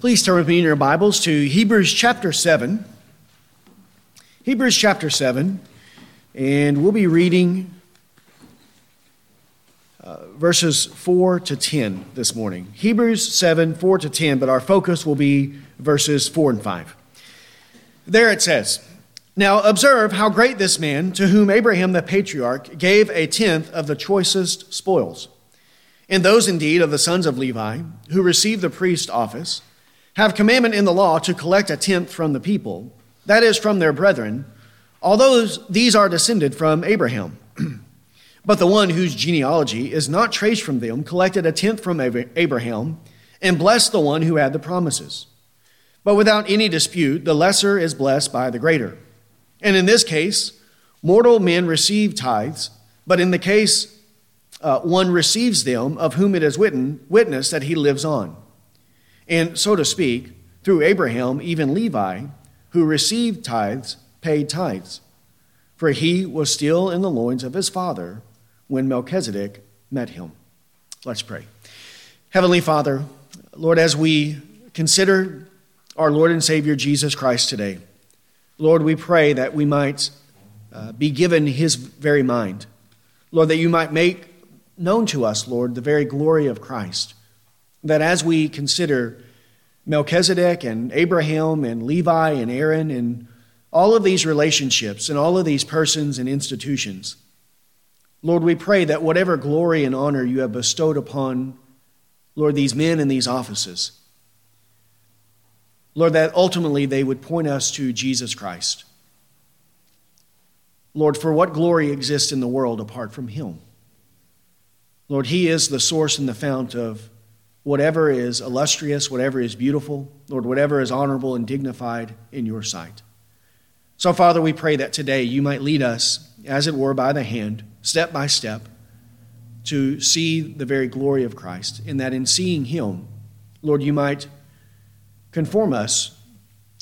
Please turn with me in your Bibles to Hebrews chapter 7. Hebrews chapter 7, and we'll be reading uh, verses 4 to 10 this morning. Hebrews 7, 4 to 10, but our focus will be verses 4 and 5. There it says, Now observe how great this man, to whom Abraham the patriarch gave a tenth of the choicest spoils. And those indeed of the sons of Levi, who received the priest office, have commandment in the law to collect a tenth from the people, that is, from their brethren, although these are descended from Abraham. but the one whose genealogy is not traced from them collected a tenth from Abraham and blessed the one who had the promises. But without any dispute, the lesser is blessed by the greater. And in this case, mortal men receive tithes, but in the case uh, one receives them of whom it is witness that he lives on. And so to speak, through Abraham, even Levi, who received tithes, paid tithes. For he was still in the loins of his father when Melchizedek met him. Let's pray. Heavenly Father, Lord, as we consider our Lord and Savior Jesus Christ today, Lord, we pray that we might uh, be given his very mind. Lord, that you might make known to us, Lord, the very glory of Christ that as we consider Melchizedek and Abraham and Levi and Aaron and all of these relationships and all of these persons and institutions, Lord, we pray that whatever glory and honor you have bestowed upon, Lord, these men and these offices, Lord, that ultimately they would point us to Jesus Christ. Lord, for what glory exists in the world apart from Him? Lord, He is the source and the fount of whatever is illustrious, whatever is beautiful, Lord, whatever is honorable and dignified in your sight. So, Father, we pray that today you might lead us, as it were, by the hand, step by step, to see the very glory of Christ, and that in seeing him, Lord, you might conform us,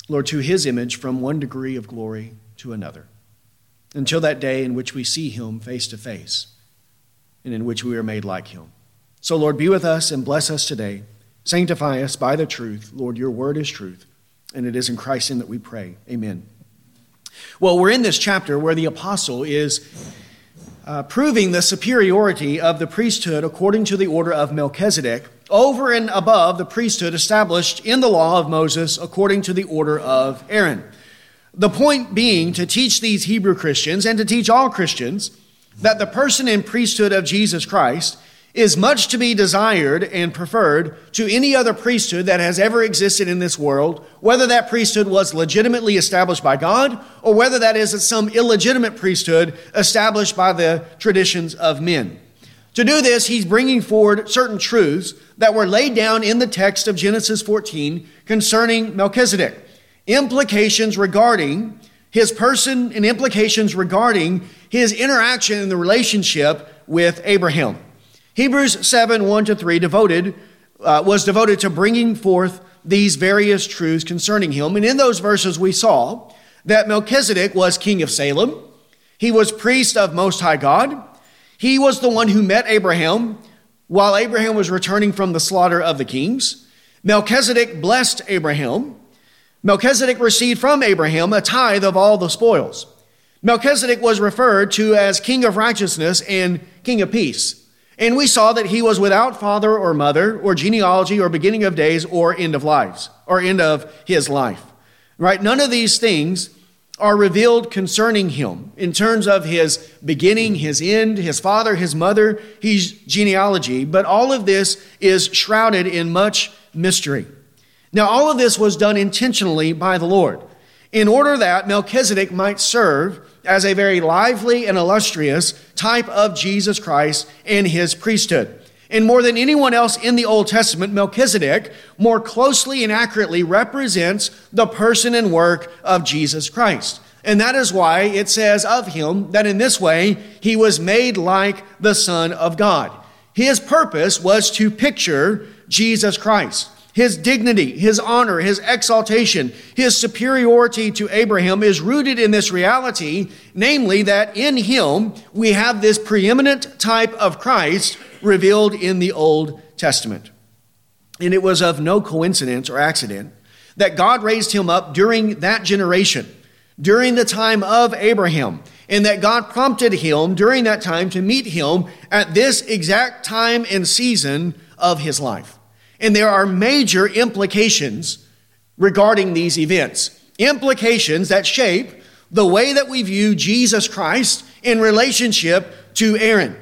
Lord, to his image from one degree of glory to another, until that day in which we see him face to face, and in which we are made like him. So, Lord, be with us and bless us today. Sanctify us by the truth. Lord, your word is truth. And it is in Christ's name that we pray. Amen. Well, we're in this chapter where the apostle is uh, proving the superiority of the priesthood according to the order of Melchizedek over and above the priesthood established in the law of Moses according to the order of Aaron. The point being to teach these Hebrew Christians and to teach all Christians that the person and priesthood of Jesus Christ is much to be desired and preferred to any other priesthood that has ever existed in this world, whether that priesthood was legitimately established by God or whether that is some illegitimate priesthood established by the traditions of men. To do this, he's bringing forward certain truths that were laid down in the text of Genesis 14 concerning Melchizedek. Implications regarding his person and implications regarding his interaction in the relationship with Abraham. Hebrews 7 1 to 3 devoted, uh, was devoted to bringing forth these various truths concerning him. And in those verses, we saw that Melchizedek was king of Salem, he was priest of Most High God, he was the one who met Abraham while Abraham was returning from the slaughter of the kings. Melchizedek blessed Abraham. Melchizedek received from Abraham a tithe of all the spoils. Melchizedek was referred to as king of righteousness and king of peace. And we saw that he was without father or mother or genealogy or beginning of days or end of lives or end of his life. Right? None of these things are revealed concerning him in terms of his beginning, his end, his father, his mother, his genealogy, but all of this is shrouded in much mystery. Now, all of this was done intentionally by the Lord in order that Melchizedek might serve as a very lively and illustrious type of Jesus Christ and his priesthood. And more than anyone else in the Old Testament, Melchizedek more closely and accurately represents the person and work of Jesus Christ. And that is why it says of him that in this way he was made like the Son of God. His purpose was to picture Jesus Christ. His dignity, his honor, his exaltation, his superiority to Abraham is rooted in this reality, namely that in him we have this preeminent type of Christ revealed in the Old Testament. and it was of no coincidence or accident that God raised him up during that generation, during the time of Abraham, and that God prompted him during that time to meet him at this exact time and season of his life. And there are major implications regarding these events, implications that shape the way that we view Jesus Christ in relationship to Aaron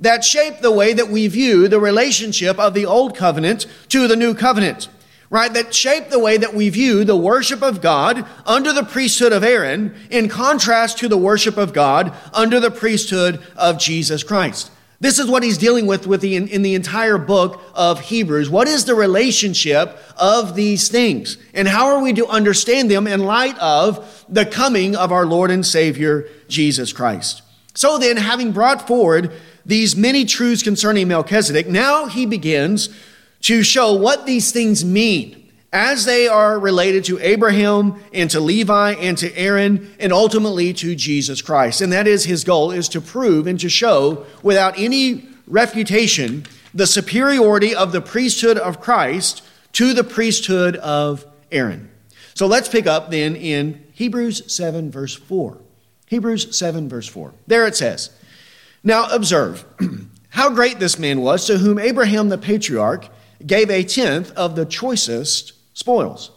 that shape the way that we view the relationship of the old covenant to the new covenant, right? That shape the way that we view the worship of God under the priesthood of Aaron in contrast to the worship of God under the priesthood of Jesus Christ. This is what he's dealing with, with the, in, in the entire book of Hebrews. What is the relationship of these things? And how are we to understand them in light of the coming of our Lord and Savior, Jesus Christ? So then, having brought forward these many truths concerning Melchizedek, now he begins to show what these things mean as they are related to Abraham and to Levi and to Aaron and ultimately to Jesus Christ. And that is his goal is to prove and to show without any refutation the superiority of the priesthood of Christ to the priesthood of Aaron. So let's pick up then in Hebrews 7 verse 4. Hebrews 7 verse 4. There it says, now observe how great this man was to whom Abraham the patriarch gave a tenth of the choicest spoils.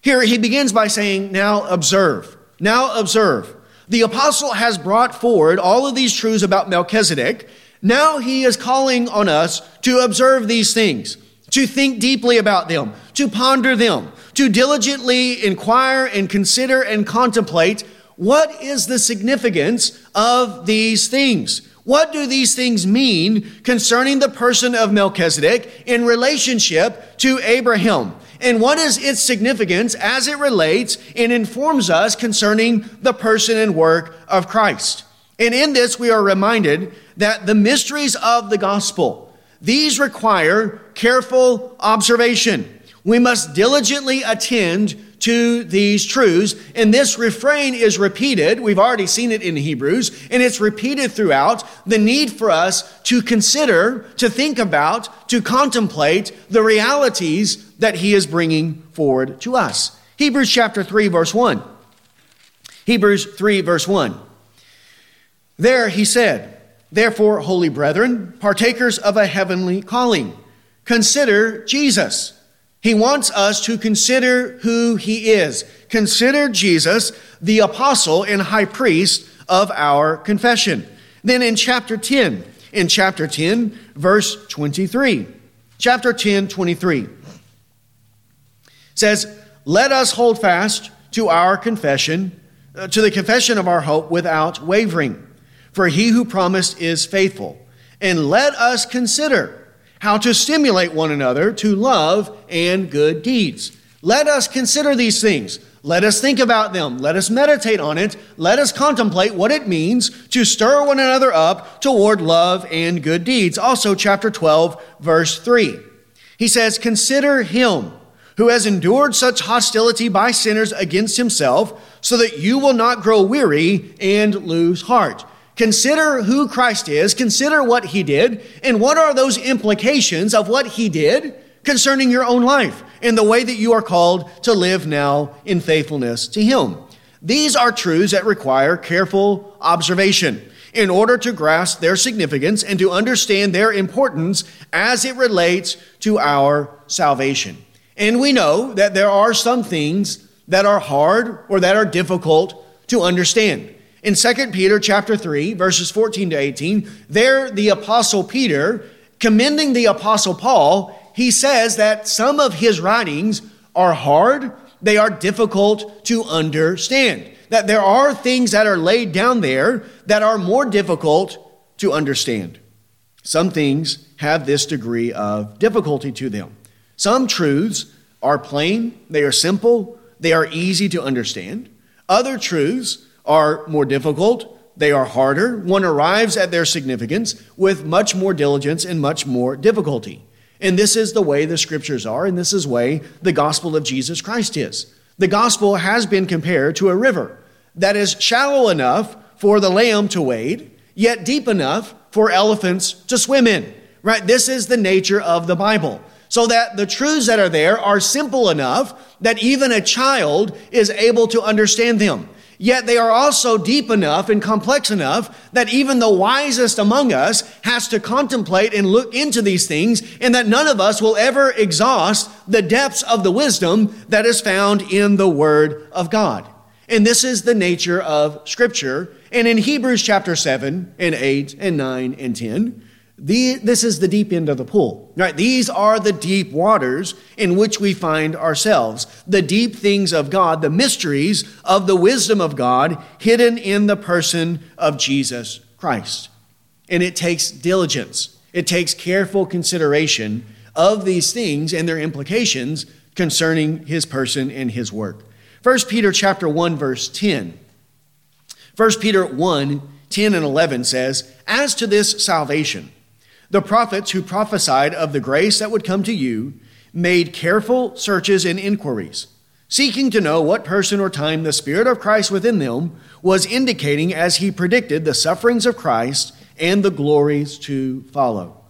Here he begins by saying, Now observe. Now observe. The apostle has brought forward all of these truths about Melchizedek. Now he is calling on us to observe these things, to think deeply about them, to ponder them, to diligently inquire and consider and contemplate what is the significance of these things. What do these things mean concerning the person of Melchizedek in relationship to Abraham? And what is its significance as it relates and informs us concerning the person and work of Christ? And in this, we are reminded that the mysteries of the gospel, these require careful observation. We must diligently attend to these truths. And this refrain is repeated. We've already seen it in Hebrews, and it's repeated throughout the need for us to consider, to think about, to contemplate the realities that he is bringing forward to us. Hebrews chapter 3, verse 1. Hebrews 3, verse 1. There he said, Therefore, holy brethren, partakers of a heavenly calling, consider Jesus he wants us to consider who he is. Consider Jesus, the apostle and high priest of our confession. Then in chapter 10, in chapter 10, verse 23, chapter 10, 23 says, Let us hold fast to our confession, uh, to the confession of our hope without wavering. For he who promised is faithful. And let us consider how to stimulate one another to love and good deeds. Let us consider these things. Let us think about them. Let us meditate on it. Let us contemplate what it means to stir one another up toward love and good deeds. Also, chapter 12, verse 3. He says, Consider him who has endured such hostility by sinners against himself, so that you will not grow weary and lose heart. Consider who Christ is, consider what he did, and what are those implications of what he did concerning your own life and the way that you are called to live now in faithfulness to him. These are truths that require careful observation in order to grasp their significance and to understand their importance as it relates to our salvation. And we know that there are some things that are hard or that are difficult to understand. In 2 Peter chapter 3, verses 14 to 18, there the apostle Peter, commending the apostle Paul, he says that some of his writings are hard, they are difficult to understand. That there are things that are laid down there that are more difficult to understand. Some things have this degree of difficulty to them. Some truths are plain, they are simple, they are easy to understand. Other truths are more difficult, they are harder. One arrives at their significance with much more diligence and much more difficulty. And this is the way the scriptures are, and this is the way the gospel of Jesus Christ is. The gospel has been compared to a river that is shallow enough for the lamb to wade, yet deep enough for elephants to swim in. Right? This is the nature of the Bible. So that the truths that are there are simple enough that even a child is able to understand them. Yet they are also deep enough and complex enough that even the wisest among us has to contemplate and look into these things, and that none of us will ever exhaust the depths of the wisdom that is found in the Word of God. And this is the nature of Scripture. And in Hebrews chapter 7 and 8 and 9 and 10, the, this is the deep end of the pool, right? These are the deep waters in which we find ourselves. The deep things of God, the mysteries of the wisdom of God hidden in the person of Jesus Christ. And it takes diligence, it takes careful consideration of these things and their implications concerning his person and his work. 1 Peter chapter 1 verse 10. 1 Peter 1 10 and 11 says, As to this salvation, the prophets who prophesied of the grace that would come to you made careful searches and inquiries, seeking to know what person or time the Spirit of Christ within them was indicating as he predicted the sufferings of Christ and the glories to follow.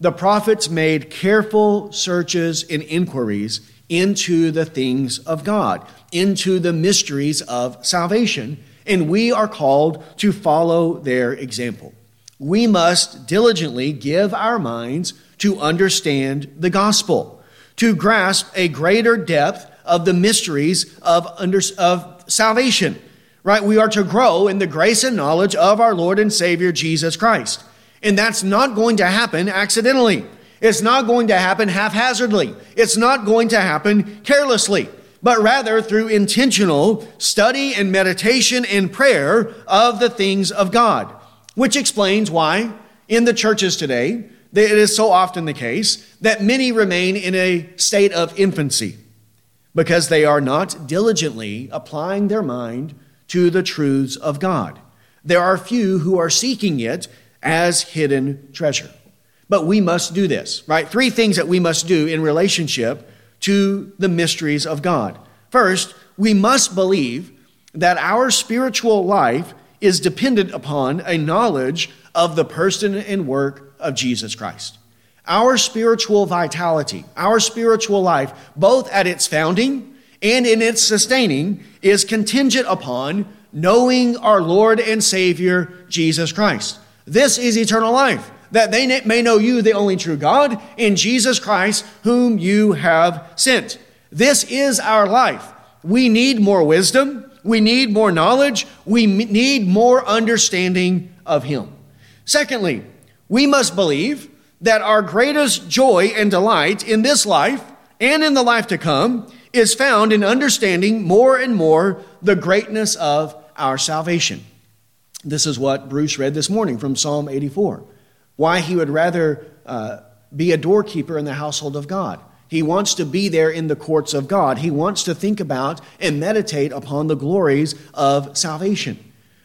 The prophets made careful searches and inquiries into the things of God, into the mysteries of salvation, and we are called to follow their example we must diligently give our minds to understand the gospel, to grasp a greater depth of the mysteries of, under, of salvation. Right? We are to grow in the grace and knowledge of our Lord and Savior Jesus Christ. And that's not going to happen accidentally. It's not going to happen haphazardly. It's not going to happen carelessly, but rather through intentional study and meditation and prayer of the things of God which explains why in the churches today it is so often the case that many remain in a state of infancy because they are not diligently applying their mind to the truths of God. There are few who are seeking it as hidden treasure. But we must do this, right? Three things that we must do in relationship to the mysteries of God. First, we must believe that our spiritual life is dependent upon a knowledge of the person and work of Jesus Christ. Our spiritual vitality, our spiritual life, both at its founding and in its sustaining, is contingent upon knowing our Lord and Savior, Jesus Christ. This is eternal life, that they may know you, the only true God, in Jesus Christ, whom you have sent. This is our life. We need more wisdom. We need more knowledge. We need more understanding of Him. Secondly, we must believe that our greatest joy and delight in this life and in the life to come is found in understanding more and more the greatness of our salvation. This is what Bruce read this morning from Psalm 84 why he would rather uh, be a doorkeeper in the household of God. He wants to be there in the courts of God. He wants to think about and meditate upon the glories of salvation.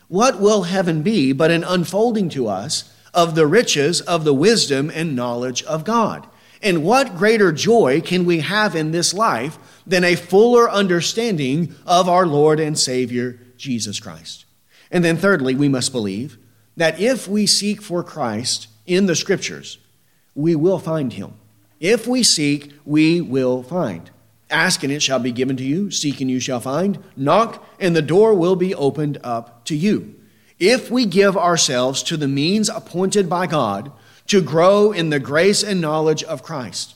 What will heaven be but an unfolding to us of the riches of the wisdom and knowledge of God? And what greater joy can we have in this life than a fuller understanding of our Lord and Savior, Jesus Christ? And then, thirdly, we must believe that if we seek for Christ in the Scriptures, we will find him. If we seek, we will find. Ask and it shall be given to you. Seek and you shall find. Knock and the door will be opened up to you. If we give ourselves to the means appointed by God to grow in the grace and knowledge of Christ,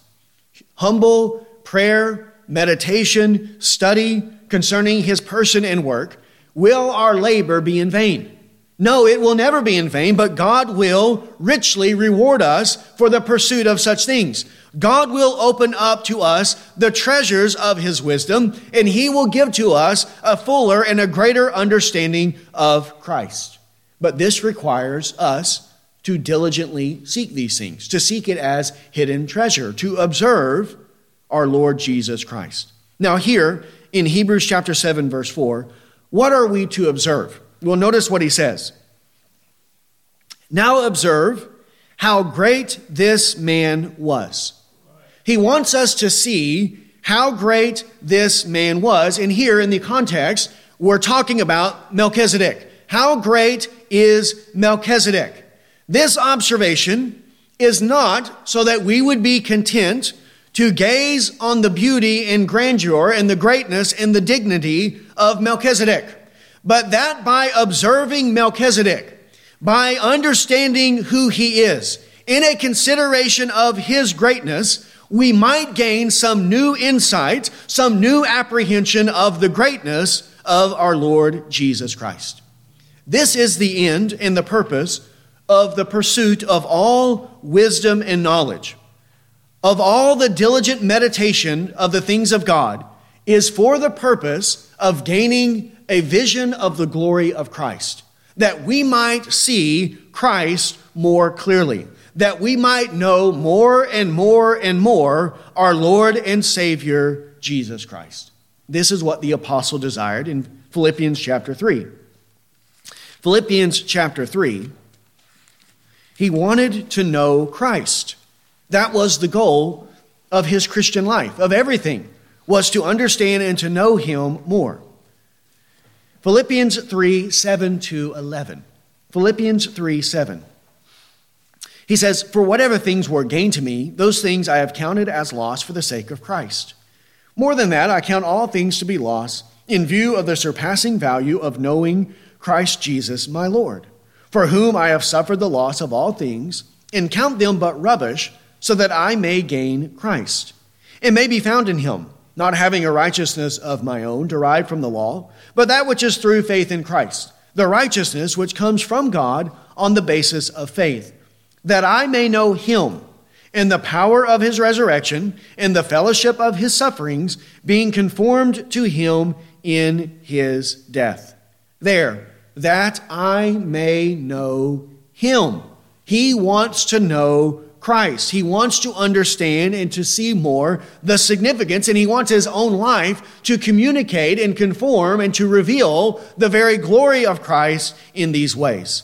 humble prayer, meditation, study concerning his person and work, will our labor be in vain? No, it will never be in vain, but God will richly reward us for the pursuit of such things. God will open up to us the treasures of His wisdom, and He will give to us a fuller and a greater understanding of Christ. But this requires us to diligently seek these things, to seek it as hidden treasure, to observe our Lord Jesus Christ. Now, here in Hebrews chapter 7, verse 4, what are we to observe? Well, notice what he says. Now observe how great this man was. He wants us to see how great this man was. And here in the context, we're talking about Melchizedek. How great is Melchizedek? This observation is not so that we would be content to gaze on the beauty and grandeur and the greatness and the dignity of Melchizedek, but that by observing Melchizedek, by understanding who he is, in a consideration of his greatness, we might gain some new insight, some new apprehension of the greatness of our Lord Jesus Christ. This is the end and the purpose of the pursuit of all wisdom and knowledge, of all the diligent meditation of the things of God, is for the purpose of gaining a vision of the glory of Christ, that we might see Christ more clearly, that we might know more and more and more our Lord and Savior, Jesus Christ. This is what the apostle desired in Philippians chapter 3. Philippians chapter 3 he wanted to know Christ. That was the goal of his Christian life, of everything, was to understand and to know him more. Philippians 3 7 to 11. Philippians 3 7. He says, For whatever things were gain to me, those things I have counted as loss for the sake of Christ. More than that, I count all things to be loss in view of the surpassing value of knowing Christ Jesus my Lord for whom I have suffered the loss of all things, and count them but rubbish, so that I may gain Christ, and may be found in him, not having a righteousness of my own derived from the law, but that which is through faith in Christ, the righteousness which comes from God on the basis of faith, that I may know him in the power of his resurrection, in the fellowship of his sufferings, being conformed to him in his death. There, that I may know him. He wants to know Christ. He wants to understand and to see more the significance, and he wants his own life to communicate and conform and to reveal the very glory of Christ in these ways.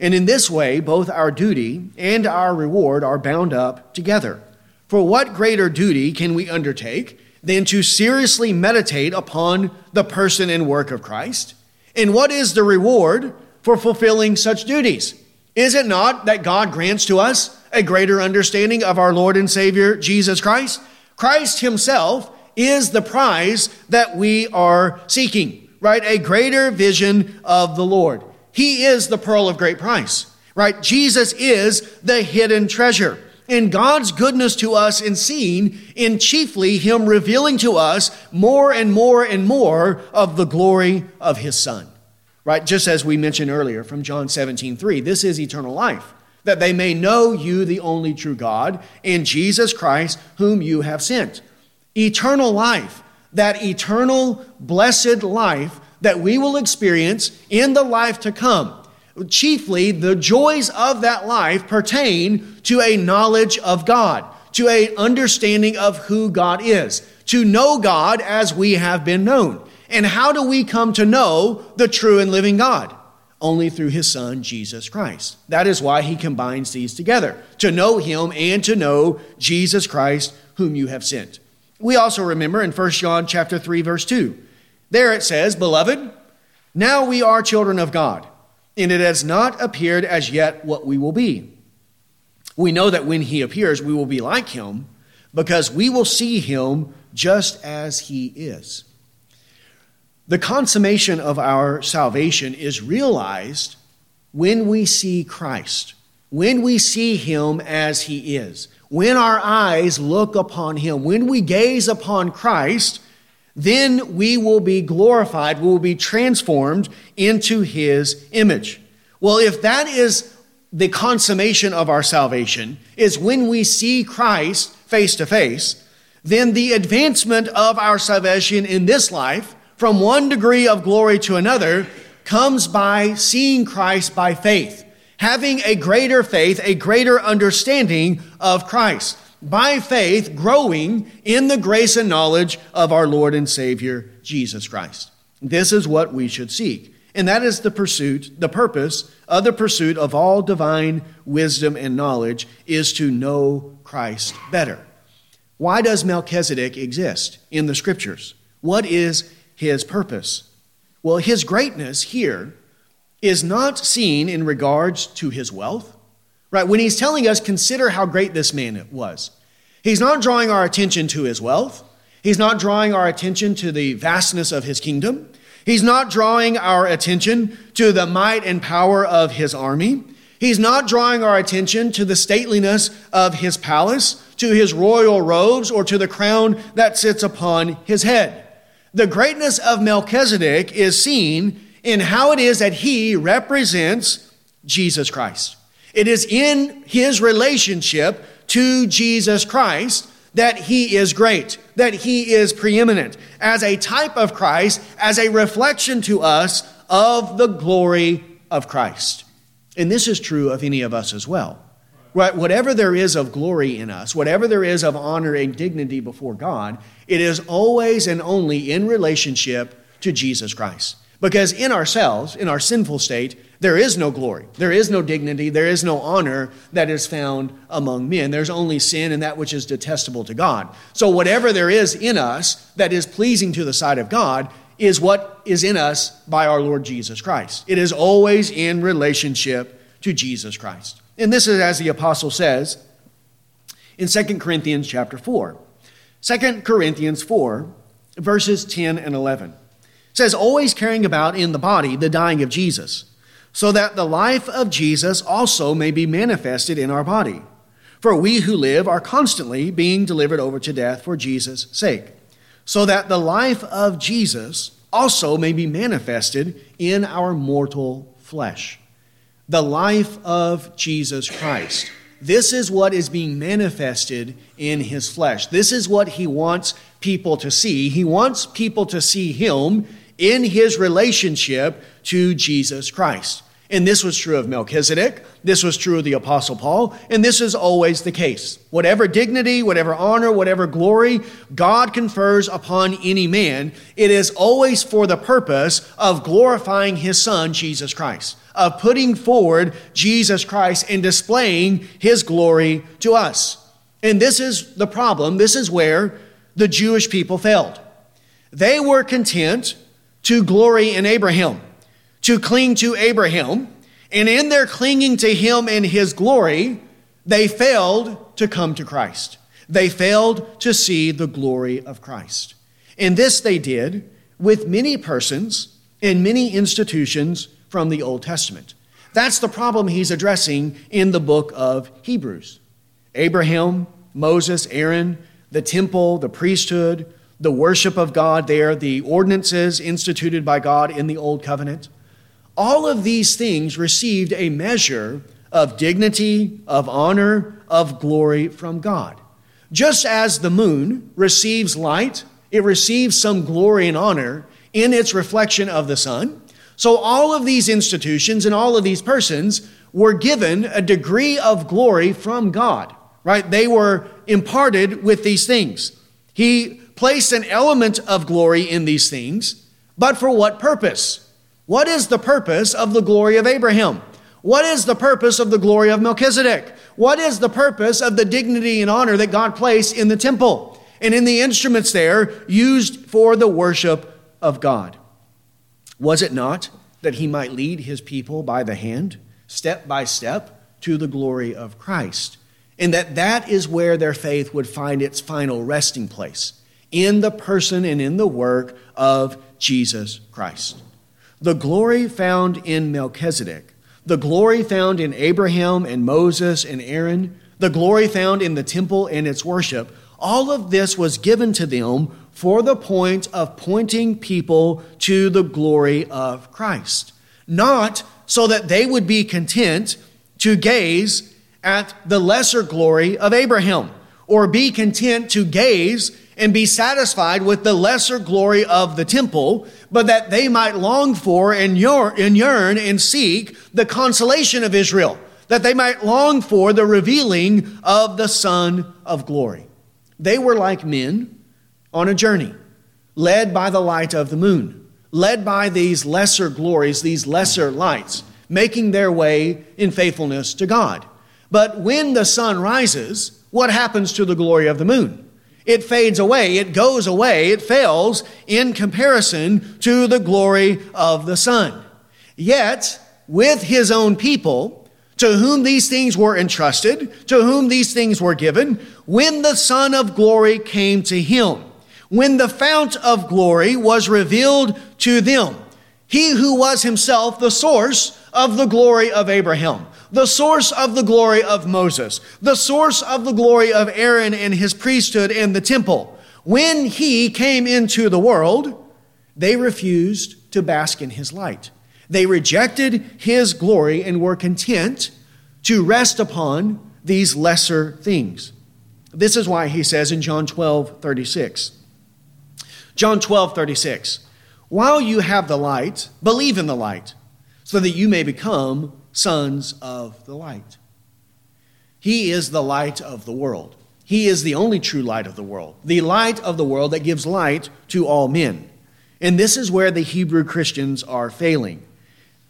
And in this way, both our duty and our reward are bound up together. For what greater duty can we undertake than to seriously meditate upon the person and work of Christ? And what is the reward for fulfilling such duties? Is it not that God grants to us a greater understanding of our Lord and Savior, Jesus Christ? Christ Himself is the prize that we are seeking, right? A greater vision of the Lord. He is the pearl of great price, right? Jesus is the hidden treasure. And God's goodness to us in seeing in chiefly Him revealing to us more and more and more of the glory of His Son. Right? Just as we mentioned earlier from John 17, 3. This is eternal life, that they may know you, the only true God, and Jesus Christ, whom you have sent. Eternal life, that eternal blessed life that we will experience in the life to come chiefly the joys of that life pertain to a knowledge of God, to a understanding of who God is, to know God as we have been known. And how do we come to know the true and living God? Only through his son Jesus Christ. That is why he combines these together, to know him and to know Jesus Christ whom you have sent. We also remember in 1 John chapter 3 verse 2. There it says, "Beloved, now we are children of God." and it has not appeared as yet what we will be. We know that when he appears, we will be like him because we will see him just as he is. The consummation of our salvation is realized when we see Christ, when we see him as he is, when our eyes look upon him, when we gaze upon Christ then we will be glorified, we will be transformed into his image. Well, if that is the consummation of our salvation, is when we see Christ face to face, then the advancement of our salvation in this life, from one degree of glory to another, comes by seeing Christ by faith, having a greater faith, a greater understanding of Christ by faith, growing in the grace and knowledge of our Lord and Savior, Jesus Christ. This is what we should seek. And that is the pursuit, the purpose of the pursuit of all divine wisdom and knowledge is to know Christ better. Why does Melchizedek exist in the scriptures? What is his purpose? Well, his greatness here is not seen in regards to his wealth Right? When he's telling us, consider how great this man was. He's not drawing our attention to his wealth. He's not drawing our attention to the vastness of his kingdom. He's not drawing our attention to the might and power of his army. He's not drawing our attention to the stateliness of his palace, to his royal robes, or to the crown that sits upon his head. The greatness of Melchizedek is seen in how it is that he represents Jesus Christ. It is in his relationship to Jesus Christ that he is great, that he is preeminent, as a type of Christ, as a reflection to us of the glory of Christ. And this is true of any of us as well. Right? Whatever there is of glory in us, whatever there is of honor and dignity before God, it is always and only in relationship to Jesus Christ. Because in ourselves, in our sinful state, there is no glory, there is no dignity, there is no honor that is found among men. There's only sin and that which is detestable to God. So, whatever there is in us that is pleasing to the sight of God is what is in us by our Lord Jesus Christ. It is always in relationship to Jesus Christ. And this is as the apostle says in 2 Corinthians chapter 4. 2 Corinthians 4, verses 10 and 11 says, always carrying about in the body the dying of Jesus, so that the life of Jesus also may be manifested in our body. For we who live are constantly being delivered over to death for Jesus' sake, so that the life of Jesus also may be manifested in our mortal flesh. The life of Jesus Christ. This is what is being manifested in his flesh. This is what he wants people to see. He wants people to see him in his relationship to Jesus Christ. And this was true of Melchizedek, this was true of the Apostle Paul, and this is always the case. Whatever dignity, whatever honor, whatever glory God confers upon any man, it is always for the purpose of glorifying his Son, Jesus Christ, of putting forward Jesus Christ and displaying his glory to us. And this is the problem. This is where the Jewish people failed. They were content to glory in Abraham, to cling to Abraham. And in their clinging to him and his glory, they failed to come to Christ. They failed to see the glory of Christ. And this they did with many persons and many institutions from the Old Testament. That's the problem he's addressing in the book of Hebrews. Abraham, Moses, Aaron, the temple, the priesthood, the worship of God there, the ordinances instituted by God in the Old Covenant. All of these things received a measure of dignity, of honor, of glory from God. Just as the moon receives light, it receives some glory and honor in its reflection of the sun. So all of these institutions and all of these persons were given a degree of glory from God, right? They were imparted with these things. He placed an element of glory in these things, but for what purpose? What is the purpose of the glory of Abraham? What is the purpose of the glory of Melchizedek? What is the purpose of the dignity and honor that God placed in the temple and in the instruments there used for the worship of God? Was it not that he might lead his people by the hand, step by step, to the glory of Christ? And that that is where their faith would find its final resting place in the person and in the work of Jesus Christ. The glory found in Melchizedek, the glory found in Abraham and Moses and Aaron, the glory found in the temple and its worship, all of this was given to them for the point of pointing people to the glory of Christ. Not so that they would be content to gaze at the lesser glory of Abraham or be content to gaze and be satisfied with the lesser glory of the temple, but that they might long for and yearn and seek the consolation of Israel, that they might long for the revealing of the Son of glory. They were like men on a journey, led by the light of the moon, led by these lesser glories, these lesser lights, making their way in faithfulness to God. But when the sun rises, what happens to the glory of the moon? It fades away, it goes away, it fails in comparison to the glory of the Son. Yet, with his own people, to whom these things were entrusted, to whom these things were given, when the Son of glory came to him, when the fount of glory was revealed to them. He who was himself the source of the glory of Abraham, the source of the glory of Moses, the source of the glory of Aaron and his priesthood and the temple. When he came into the world, they refused to bask in his light. They rejected his glory and were content to rest upon these lesser things. This is why he says in John 12, 36. John 12, 36. While you have the light, believe in the light, so that you may become sons of the light. He is the light of the world. He is the only true light of the world, the light of the world that gives light to all men. And this is where the Hebrew Christians are failing.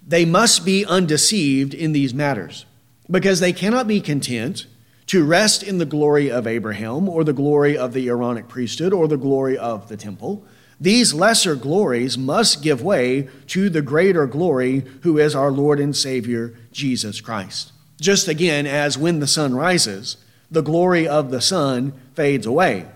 They must be undeceived in these matters because they cannot be content to rest in the glory of Abraham or the glory of the Aaronic priesthood or the glory of the temple. These lesser glories must give way to the greater glory who is our Lord and Savior, Jesus Christ. Just again, as when the sun rises, the glory of the sun fades away.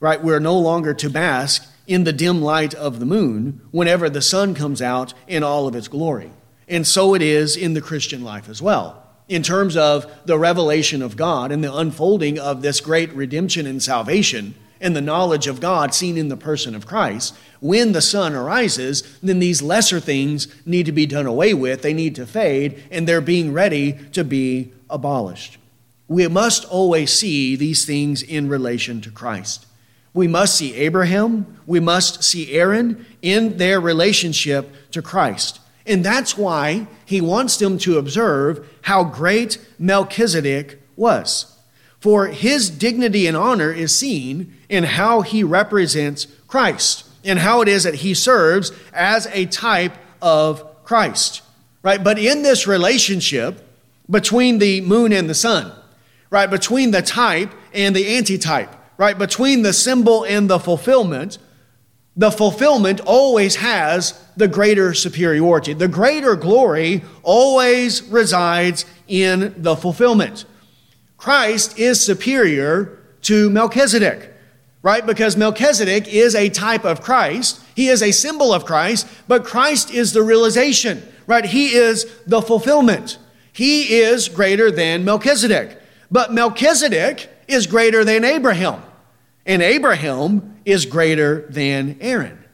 Right? We're no longer to bask in the dim light of the moon whenever the sun comes out in all of its glory. And so it is in the Christian life as well. In terms of the revelation of God and the unfolding of this great redemption and salvation, and the knowledge of God seen in the person of Christ, when the sun arises, then these lesser things need to be done away with. They need to fade, and they're being ready to be abolished. We must always see these things in relation to Christ. We must see Abraham, we must see Aaron in their relationship to Christ. And that's why he wants them to observe how great Melchizedek was. For his dignity and honor is seen in how he represents Christ and how it is that he serves as a type of Christ. Right? But in this relationship between the moon and the sun, right, between the type and the antitype, right, between the symbol and the fulfillment, the fulfillment always has the greater superiority. The greater glory always resides in the fulfillment. Christ is superior to Melchizedek, right? Because Melchizedek is a type of Christ. He is a symbol of Christ, but Christ is the realization, right? He is the fulfillment. He is greater than Melchizedek. But Melchizedek is greater than Abraham, and Abraham is greater than Aaron.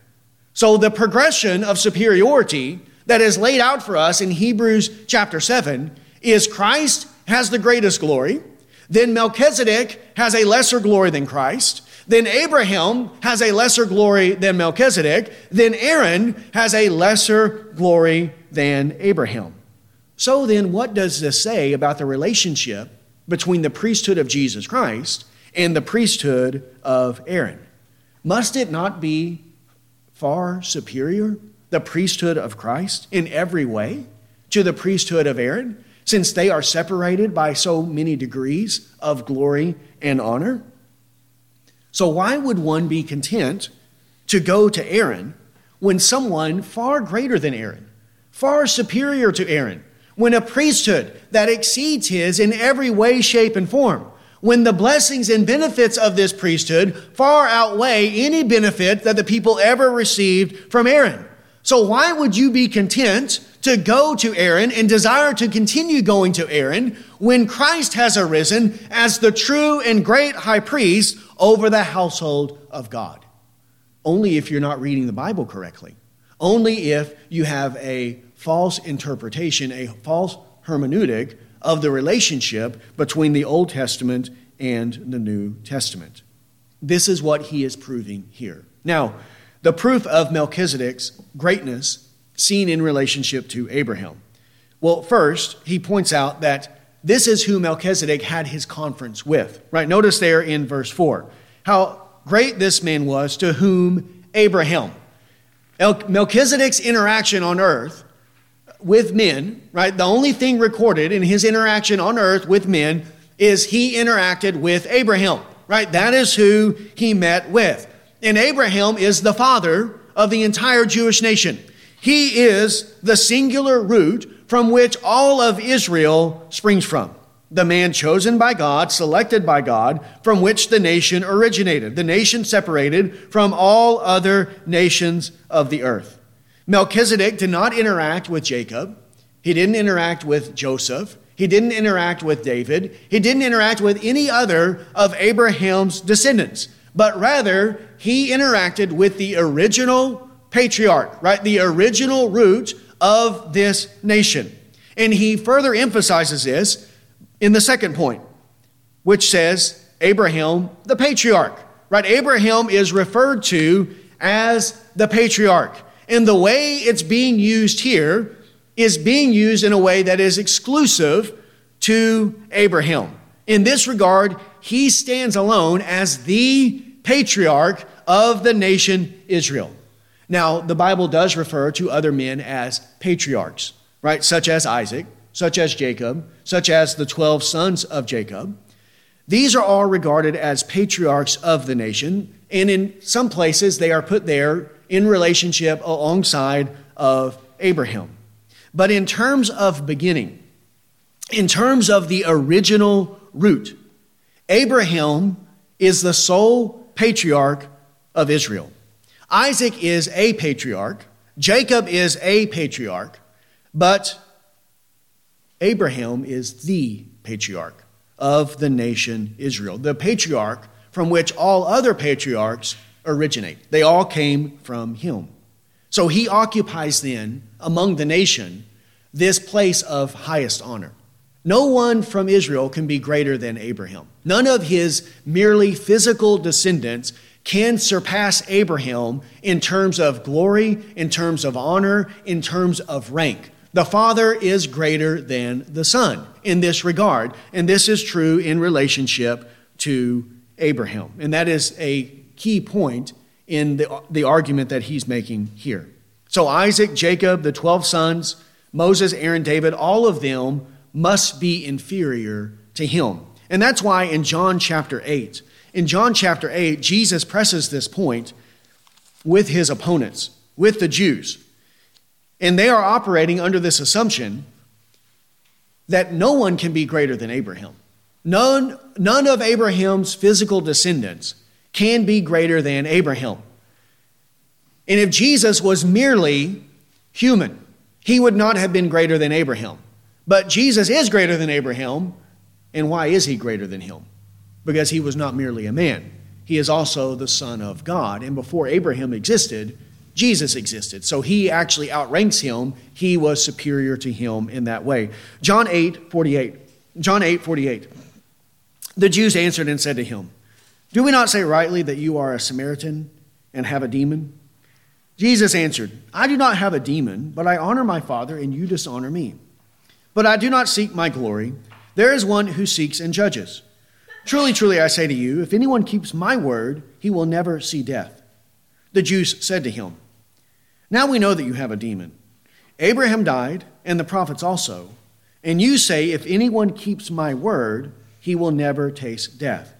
So the progression of superiority that is laid out for us in Hebrews chapter 7 is Christ has the greatest glory, then Melchizedek has a lesser glory than Christ, then Abraham has a lesser glory than Melchizedek, then Aaron has a lesser glory than Abraham. So then, what does this say about the relationship between the priesthood of Jesus Christ and the priesthood of Aaron? Must it not be far superior, the priesthood of Christ, in every way to the priesthood of Aaron, since they are separated by so many degrees of glory and honor? So, why would one be content to go to Aaron when someone far greater than Aaron, far superior to Aaron, when a priesthood that exceeds his in every way, shape, and form, when the blessings and benefits of this priesthood far outweigh any benefit that the people ever received from Aaron. So why would you be content to go to Aaron and desire to continue going to Aaron when Christ has arisen as the true and great high priest over the household of God? Only if you're not reading the Bible correctly. Only if you have a false interpretation, a false hermeneutic of the relationship between the Old Testament and the New Testament. This is what he is proving here. Now, the proof of Melchizedek's greatness seen in relationship to Abraham. Well, first, he points out that this is who Melchizedek had his conference with. Right? Notice there in verse 4 how great this man was to whom Abraham. Melchizedek's interaction on earth with men, right? The only thing recorded in his interaction on earth with men is he interacted with Abraham, right? That is who he met with. And Abraham is the father of the entire Jewish nation. He is the singular root from which all of Israel springs from. the man chosen by God, selected by God, from which the nation originated, the nation separated from all other nations of the earth. Melchizedek did not interact with Jacob, he didn't interact with Joseph, he didn't interact with David, he didn't interact with any other of Abraham's descendants, but rather he interacted with the original patriarch, right? The original root of this nation. And he further emphasizes this in the second point, which says Abraham, the patriarch, right? Abraham is referred to as the patriarch. And the way it's being used here is being used in a way that is exclusive to Abraham. In this regard, he stands alone as the patriarch of the nation Israel. Now, the Bible does refer to other men as patriarchs, right? Such as Isaac, such as Jacob, such as the 12 sons of Jacob. These are all regarded as patriarchs of the nation, and in some places they are put there in relationship alongside of Abraham. But in terms of beginning, in terms of the original root, Abraham is the sole patriarch of Israel. Isaac is a patriarch, Jacob is a patriarch, but Abraham is the patriarch of the nation Israel, the patriarch from which all other patriarchs originate. They all came from him. So he occupies then, among the nation, this place of highest honor. No one from Israel can be greater than Abraham. None of his merely physical descendants can surpass Abraham in terms of glory, in terms of honor, in terms of rank. The Father is greater than the Son in this regard, and this is true in relationship to Abraham. And that is a key point in the, the argument that he's making here. So, Isaac, Jacob, the 12 sons, Moses, Aaron, David, all of them must be inferior to him. And that's why in John chapter 8, in John chapter 8, Jesus presses this point with his opponents, with the Jews. And they are operating under this assumption that no one can be greater than Abraham. None, none of Abraham's physical descendants can be greater than Abraham. And if Jesus was merely human, he would not have been greater than Abraham. But Jesus is greater than Abraham. And why is he greater than him? Because he was not merely a man, he is also the Son of God. And before Abraham existed, Jesus existed. So he actually outranks him. He was superior to him in that way. John 8, 48. John 8, 48. The Jews answered and said to him, Do we not say rightly that you are a Samaritan and have a demon? Jesus answered, I do not have a demon, but I honor my Father, and you dishonor me. But I do not seek my glory. There is one who seeks and judges. Truly, truly, I say to you, if anyone keeps my word, he will never see death. The Jews said to him, Now we know that you have a demon. Abraham died, and the prophets also. And you say, If anyone keeps my word, he will never taste death.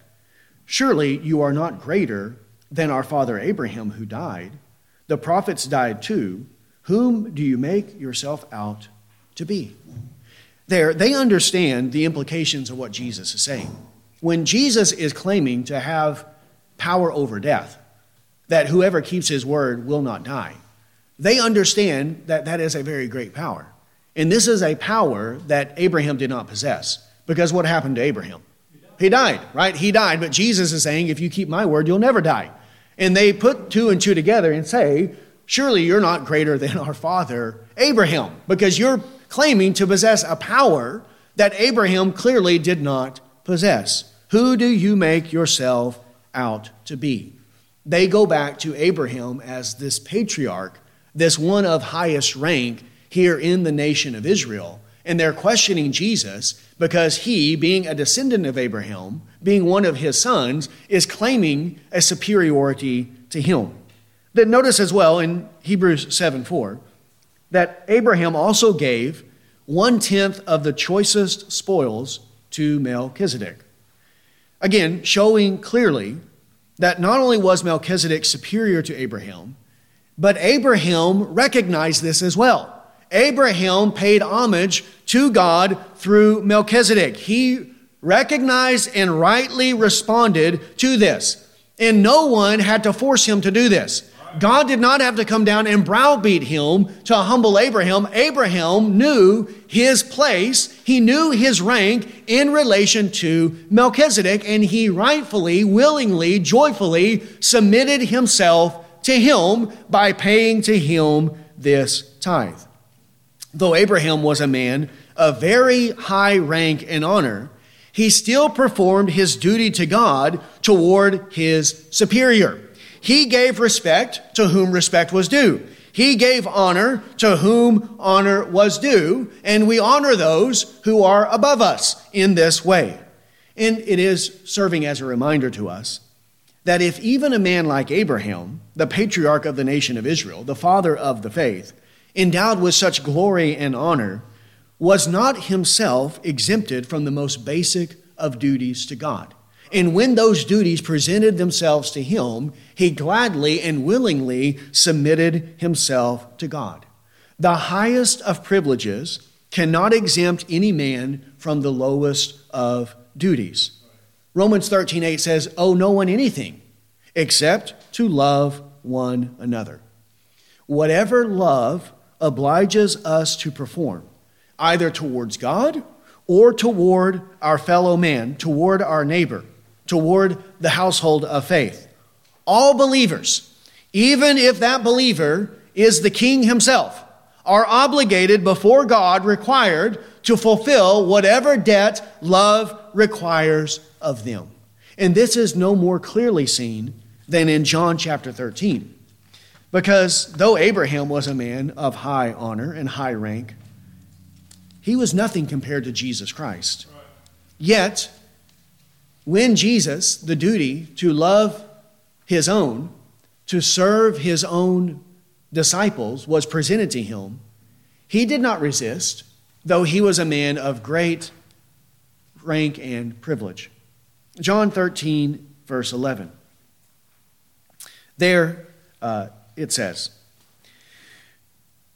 Surely you are not greater than our father Abraham, who died. The prophets died too. Whom do you make yourself out to be? There, they understand the implications of what Jesus is saying. When Jesus is claiming to have power over death, that whoever keeps his word will not die. They understand that that is a very great power. And this is a power that Abraham did not possess. Because what happened to Abraham? He died, right? He died. But Jesus is saying, if you keep my word, you'll never die. And they put two and two together and say, surely you're not greater than our father Abraham, because you're claiming to possess a power that Abraham clearly did not possess. Who do you make yourself out to be? they go back to Abraham as this patriarch, this one of highest rank here in the nation of Israel. And they're questioning Jesus because he, being a descendant of Abraham, being one of his sons, is claiming a superiority to him. Then notice as well in Hebrews 7 4 that Abraham also gave one tenth of the choicest spoils to Melchizedek. Again, showing clearly that not only was Melchizedek superior to Abraham, but Abraham recognized this as well. Abraham paid homage to God through Melchizedek. He recognized and rightly responded to this. And no one had to force him to do this. God did not have to come down and browbeat him to humble Abraham. Abraham knew his place, he knew his rank in relation to Melchizedek, and he rightfully, willingly, joyfully submitted himself to him by paying to him this tithe. Though Abraham was a man of very high rank and honor, he still performed his duty to God toward his superior. He gave respect to whom respect was due. He gave honor to whom honor was due, and we honor those who are above us in this way. And it is serving as a reminder to us that if even a man like Abraham, the patriarch of the nation of Israel, the father of the faith, endowed with such glory and honor, was not himself exempted from the most basic of duties to God. And when those duties presented themselves to him, he gladly and willingly submitted himself to God. The highest of privileges cannot exempt any man from the lowest of duties. Romans 13:8 says, "Owe no one anything except to love one another." Whatever love obliges us to perform, either towards God or toward our fellow man, toward our neighbor, toward the household of faith. All believers, even if that believer is the king himself, are obligated before God, required to fulfill whatever debt love requires of them. And this is no more clearly seen than in John chapter 13. Because though Abraham was a man of high honor and high rank, he was nothing compared to Jesus Christ. Yet, when Jesus, the duty to love his own, to serve his own disciples, was presented to him, he did not resist, though he was a man of great rank and privilege. John 13, verse 11. There uh, it says,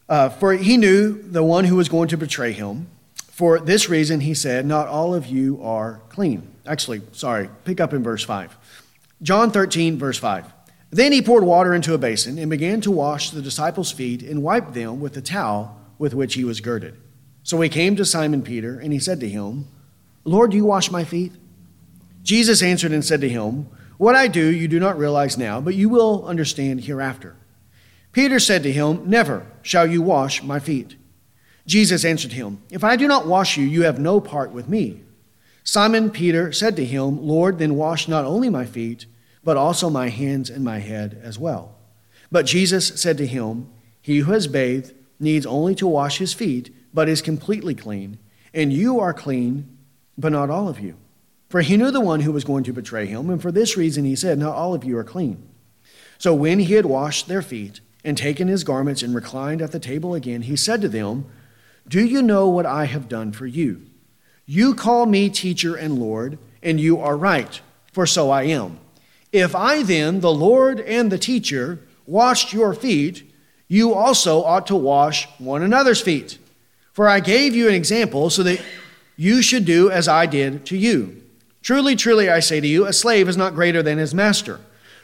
uh, For he knew the one who was going to betray him. For this reason, he said, Not all of you are clean. Actually, sorry, pick up in verse 5. John 13, verse 5. Then he poured water into a basin and began to wash the disciples' feet and wiped them with the towel with which he was girded. So he came to Simon Peter and he said to him, Lord, do you wash my feet? Jesus answered and said to him, What I do you do not realize now, but you will understand hereafter. Peter said to him, Never shall you wash my feet. Jesus answered him, If I do not wash you, you have no part with me. Simon Peter said to him, Lord, then wash not only my feet, but also my hands and my head as well. But Jesus said to him, He who has bathed needs only to wash his feet, but is completely clean. And you are clean, but not all of you. For he knew the one who was going to betray him, and for this reason he said, Not all of you are clean. So when he had washed their feet, and taken his garments, and reclined at the table again, he said to them, do you know what I have done for you? You call me teacher and Lord, and you are right, for so I am. If I then, the Lord and the teacher, washed your feet, you also ought to wash one another's feet. For I gave you an example so that you should do as I did to you. Truly, truly, I say to you, a slave is not greater than his master,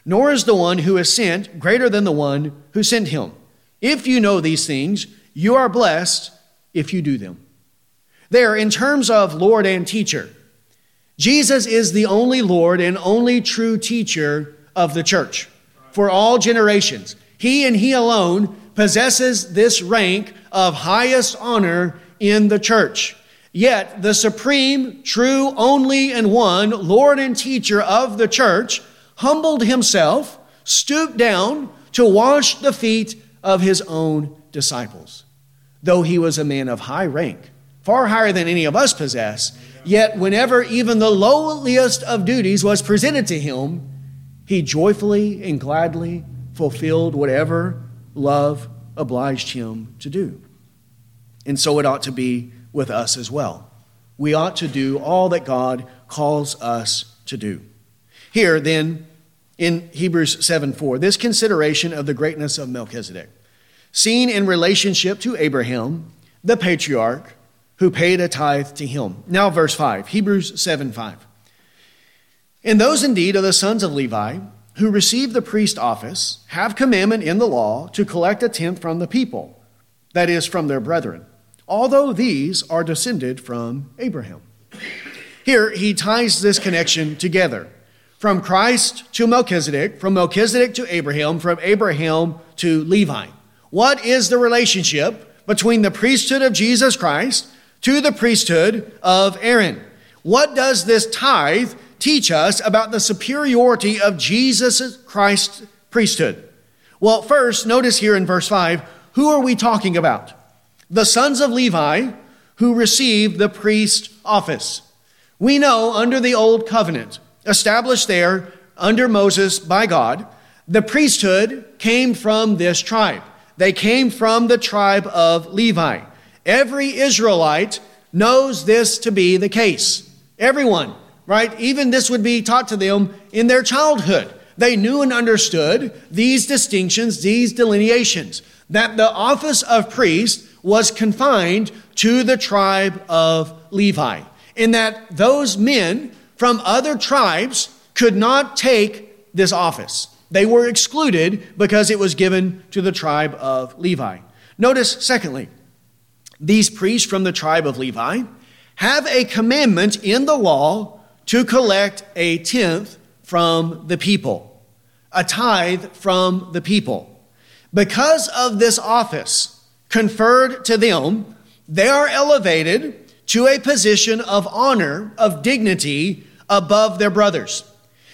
nor is the one who is sent greater than the one who sent him. If you know these things, you are blessed if you do them. There, in terms of Lord and teacher, Jesus is the only Lord and only true teacher of the church for all generations. He and He alone possesses this rank of highest honor in the church. Yet, the supreme, true, only, and one Lord and teacher of the church humbled himself, stooped down to wash the feet of his own disciples though he was a man of high rank, far higher than any of us possess, yet whenever even the lowliest of duties was presented to him, he joyfully and gladly fulfilled whatever love obliged him to do. And so it ought to be with us as well. We ought to do all that God calls us to do. Here, then, in Hebrews 7 4, this consideration of the greatness of Melchizedek. Seen in relationship to Abraham, the patriarch, who paid a tithe to him. Now, verse 5, Hebrews 7 5. And those indeed are the sons of Levi who receive the priest office have commandment in the law to collect a tenth from the people, that is, from their brethren, although these are descended from Abraham. Here, he ties this connection together from Christ to Melchizedek, from Melchizedek to Abraham, from Abraham to Levi. What is the relationship between the priesthood of Jesus Christ to the priesthood of Aaron? What does this tithe teach us about the superiority of Jesus Christ's priesthood? Well, first, notice here in verse 5 who are we talking about? The sons of Levi who received the priest office. We know under the old covenant, established there under Moses by God, the priesthood came from this tribe. They came from the tribe of Levi. Every Israelite knows this to be the case. Everyone, right? Even this would be taught to them in their childhood. They knew and understood these distinctions, these delineations, that the office of priest was confined to the tribe of Levi and that those men from other tribes could not take this office. They were excluded because it was given to the tribe of Levi. Notice, secondly, these priests from the tribe of Levi have a commandment in the law to collect a tenth from the people, a tithe from the people. Because of this office conferred to them, they are elevated to a position of honor, of dignity above their brothers.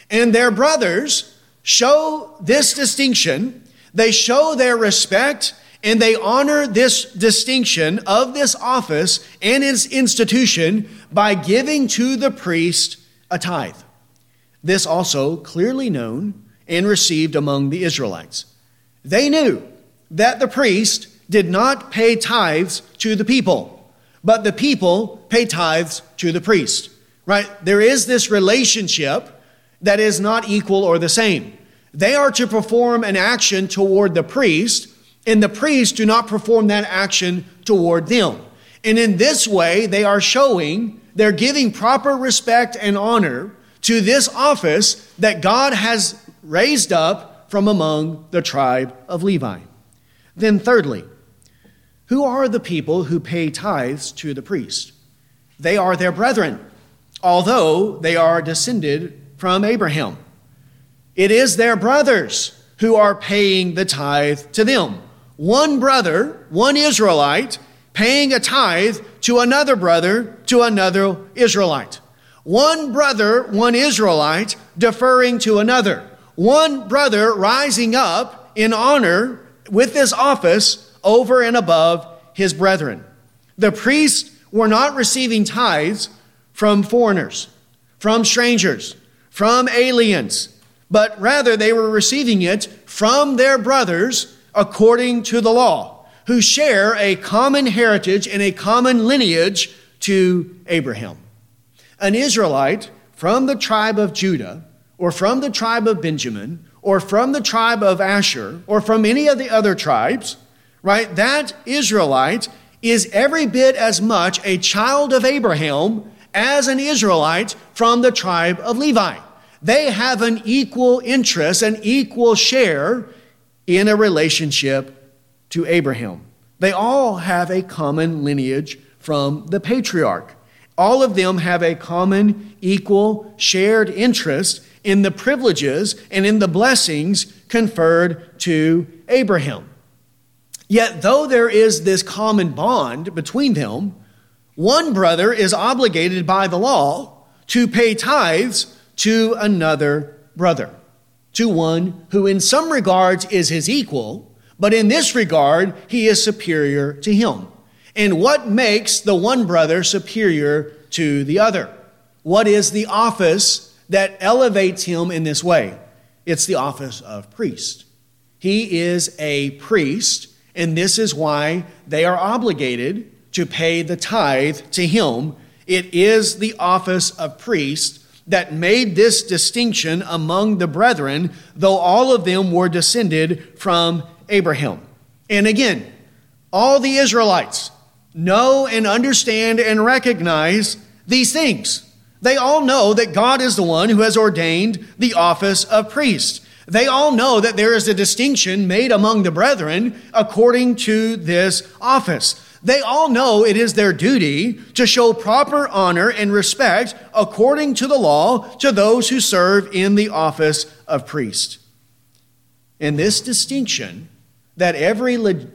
And their brothers show this distinction, they show their respect, and they honor this distinction of this office and its institution by giving to the priest a tithe. This also clearly known and received among the Israelites. They knew that the priest did not pay tithes to the people but the people pay tithes to the priest. Right? There is this relationship that is not equal or the same. They are to perform an action toward the priest, and the priests do not perform that action toward them. And in this way, they are showing, they're giving proper respect and honor to this office that God has raised up from among the tribe of Levi. Then, thirdly, who are the people who pay tithes to the priest? They are their brethren, although they are descended from Abraham. It is their brothers who are paying the tithe to them. One brother, one Israelite, paying a tithe to another brother, to another Israelite. One brother, one Israelite, deferring to another. One brother rising up in honor with this office over and above his brethren. The priests were not receiving tithes from foreigners, from strangers, from aliens, but rather they were receiving it from their brothers according to the law, who share a common heritage and a common lineage to Abraham. An Israelite from the tribe of Judah, or from the tribe of Benjamin, or from the tribe of Asher, or from any of the other tribes, right? That Israelite is every bit as much a child of Abraham as an Israelite from the tribe of Levi. They have an equal interest, an equal share in a relationship to Abraham. They all have a common lineage from the patriarch. All of them have a common, equal, shared interest in the privileges and in the blessings conferred to Abraham. Yet, though there is this common bond between them, one brother is obligated by the law to pay tithes to another brother, to one who, in some regards, is his equal, but in this regard, he is superior to him. And what makes the one brother superior to the other? What is the office that elevates him in this way? It's the office of priest. He is a priest and this is why they are obligated to pay the tithe to him. It is the office of priest that made this distinction among the brethren, though all of them were descended from Abraham. And again, all the Israelites know and understand and recognize these things. They all know that God is the one who has ordained the office of priest. They all know that there is a distinction made among the brethren according to this office. They all know it is their duty to show proper honor and respect according to the law to those who serve in the office of priest. And this distinction that every le-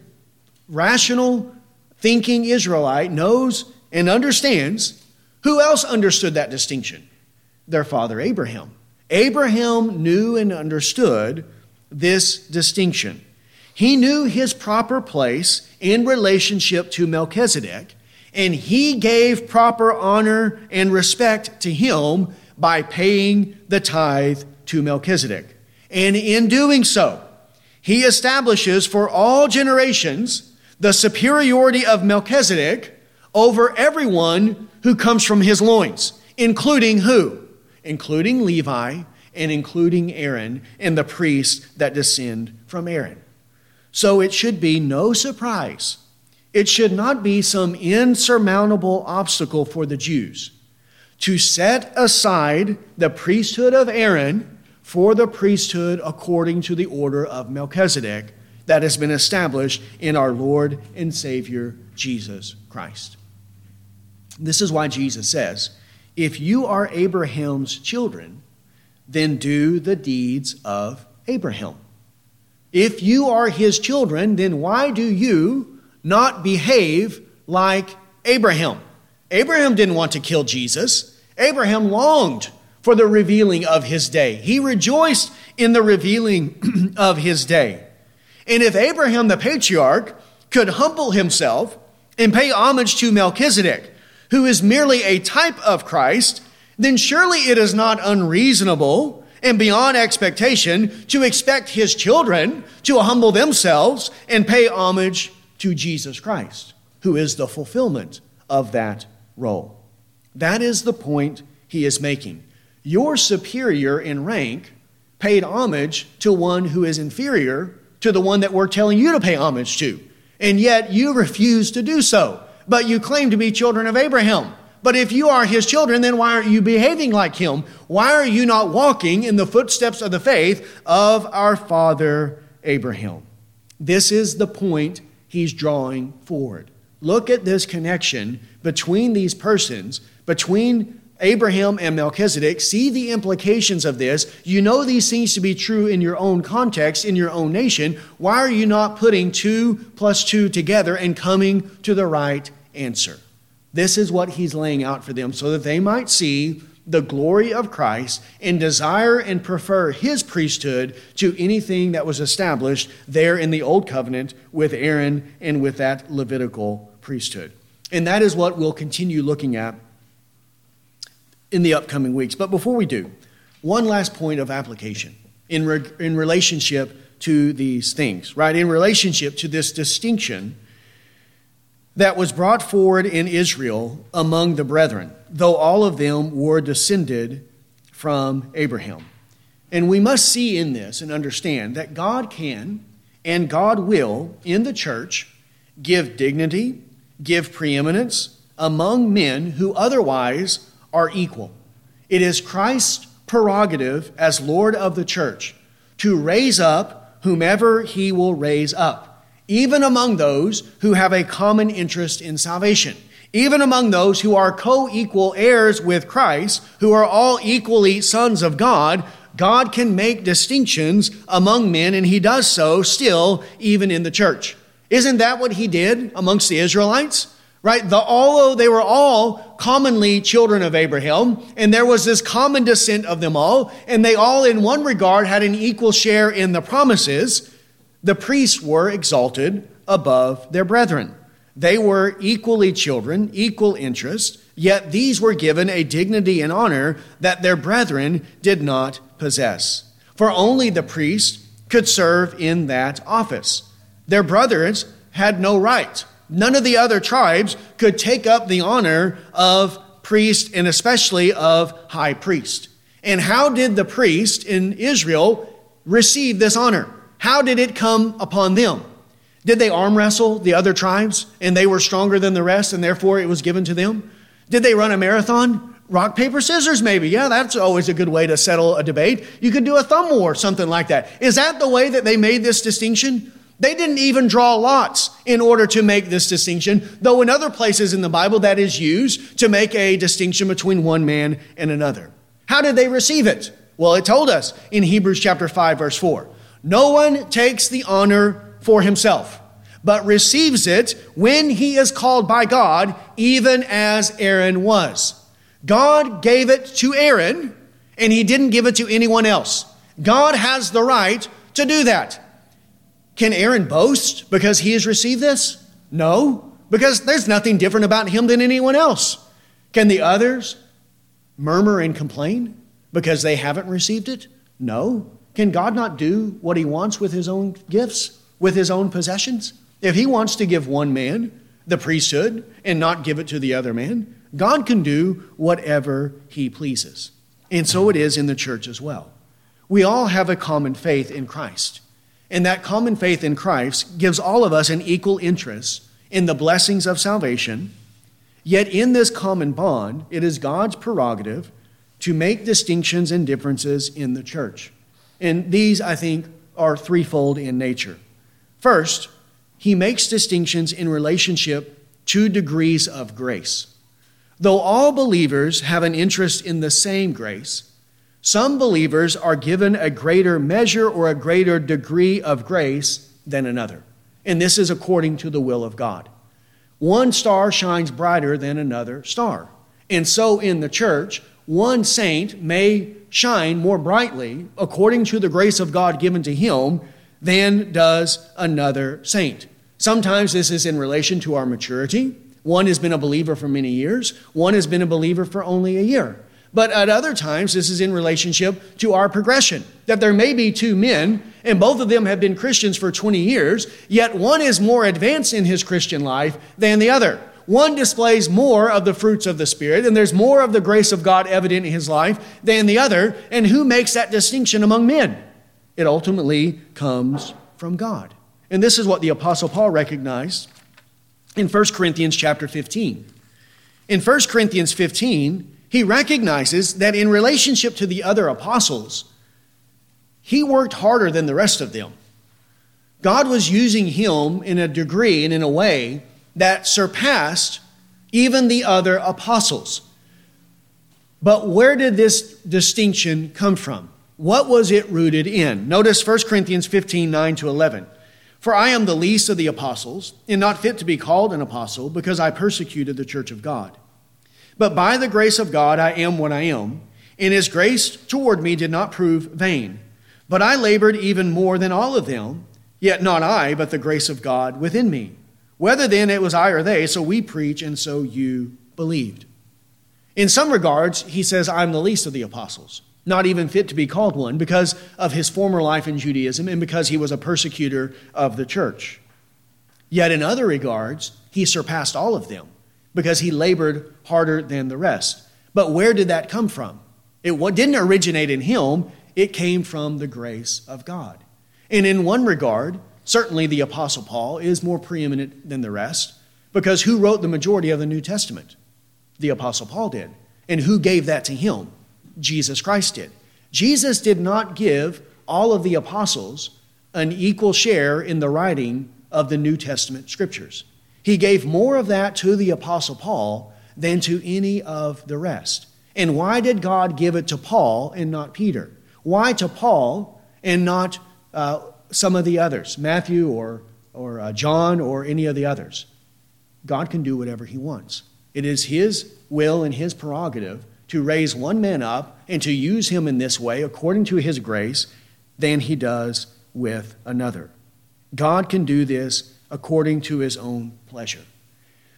rational thinking Israelite knows and understands, who else understood that distinction? Their father Abraham. Abraham knew and understood this distinction. He knew his proper place in relationship to Melchizedek, and he gave proper honor and respect to him by paying the tithe to Melchizedek. And in doing so, he establishes for all generations the superiority of Melchizedek over everyone who comes from his loins, including who? Including Levi and including Aaron and the priests that descend from Aaron. So it should be no surprise. It should not be some insurmountable obstacle for the Jews to set aside the priesthood of Aaron for the priesthood according to the order of Melchizedek that has been established in our Lord and Savior Jesus Christ. This is why Jesus says, If you are Abraham's children, then do the deeds of Abraham. If you are his children, then why do you not behave like Abraham? Abraham didn't want to kill Jesus. Abraham longed for the revealing of his day. He rejoiced in the revealing of his day. And if Abraham the patriarch could humble himself and pay homage to Melchizedek, who is merely a type of Christ, then surely it is not unreasonable and beyond expectation to expect his children to humble themselves and pay homage to Jesus Christ, who is the fulfillment of that role. That is the point he is making. Your superior in rank paid homage to one who is inferior to the one that we're telling you to pay homage to. And yet you refuse to do so. But you claim to be children of Abraham. But if you are his children, then why aren't you behaving like him? Why are you not walking in the footsteps of the faith of our father Abraham? This is the point he's drawing forward. Look at this connection between these persons, between Abraham and Melchizedek. See the implications of this. You know these things to be true in your own context, in your own nation. Why are you not putting two plus two together and coming to the right answer? This is what he's laying out for them so that they might see the glory of Christ and desire and prefer his priesthood to anything that was established there in the Old Covenant with Aaron and with that Levitical priesthood. And that is what we'll continue looking at in the upcoming weeks. But before we do, one last point of application in, re- in relationship to these things, right? In relationship to this distinction that was brought forward in Israel among the brethren, though all of them were descended from Abraham. And we must see in this and understand that God can and God will, in the church, give dignity, give preeminence among men who otherwise are equal. It is Christ's prerogative as Lord of the church to raise up whomever he will raise up even among those who have a common interest in salvation, even among those who are co equal heirs with Christ, who are all equally sons of God. God can make distinctions among men, and he does so still, even in the church. Isn't that what he did amongst the Israelites? Right? The, although they were all commonly children of Abraham, and there was this common descent of them all, and they all, in one regard, had an equal share in the promises, the priests were exalted above their brethren. They were equally children, equal interest, yet these were given a dignity and honor that their brethren did not possess. For only the priest could serve in that office. Their brothers had no right. None of the other tribes could take up the honor of priest and especially of high priest. And how did the priest in Israel receive this honor? How did it come upon them? Did they arm wrestle the other tribes and they were stronger than the rest and therefore it was given to them? Did they run a marathon? Rock, paper, scissors, maybe. Yeah, that's always a good way to settle a debate. You could do a thumb war, something like that. Is that the way that they made this distinction? They didn't even draw lots in order to make this distinction, though in other places in the Bible that is used to make a distinction between one man and another. How did they receive it? Well, it told us in Hebrews chapter 5 verse 4. No one takes the honor for himself, but receives it when he is called by God, even as Aaron was. God gave it to Aaron, and he didn't give it to anyone else. God has the right to do that. Can Aaron boast because he has received this? No, because there's nothing different about him than anyone else. Can the others murmur and complain because they haven't received it? No. Can God not do what he wants with his own gifts, with his own possessions? If he wants to give one man the priesthood and not give it to the other man, God can do whatever he pleases. And so it is in the church as well. We all have a common faith in Christ. And that common faith in Christ gives all of us an equal interest in the blessings of salvation. Yet in this common bond, it is God's prerogative to make distinctions and differences in the church. And these, I think, are threefold in nature. First, he makes distinctions in relationship to degrees of grace. Though all believers have an interest in the same grace, some believers are given a greater measure or a greater degree of grace than another. And this is according to the will of God. One star shines brighter than another star. And so in the church, one saint may shine more brightly according to the grace of God given to him than does another saint. Sometimes this is in relation to our maturity. One has been a believer for many years, one has been a believer for only a year. But at other times, this is in relationship to our progression. That there may be two men, and both of them have been Christians for 20 years, yet one is more advanced in his Christian life than the other. One displays more of the fruits of the Spirit, and there's more of the grace of God evident in his life than the other. And who makes that distinction among men? It ultimately comes from God. And this is what the Apostle Paul recognized in 1 Corinthians chapter 15. In 1 Corinthians 15, he recognizes that in relationship to the other apostles, he worked harder than the rest of them. God was using him in a degree and in a way that surpassed even the other apostles. But where did this distinction come from? What was it rooted in? Notice 1 Corinthians 15 9 to 11. For I am the least of the apostles, and not fit to be called an apostle, because I persecuted the church of God. But by the grace of God I am what I am, and his grace toward me did not prove vain. But I labored even more than all of them, yet not I, but the grace of God within me. Whether then it was I or they, so we preach, and so you believed. In some regards, he says, I'm the least of the apostles, not even fit to be called one because of his former life in Judaism and because he was a persecutor of the church. Yet in other regards, he surpassed all of them because he labored harder than the rest. But where did that come from? It didn't originate in him, it came from the grace of God. And in one regard, Certainly, the Apostle Paul is more preeminent than the rest because who wrote the majority of the New Testament? The Apostle Paul did. And who gave that to him? Jesus Christ did. Jesus did not give all of the apostles an equal share in the writing of the New Testament scriptures. He gave more of that to the Apostle Paul than to any of the rest. And why did God give it to Paul and not Peter? Why to Paul and not uh, some of the others, Matthew or, or uh, John or any of the others. God can do whatever he wants. It is his will and his prerogative to raise one man up and to use him in this way according to his grace than he does with another. God can do this according to his own pleasure.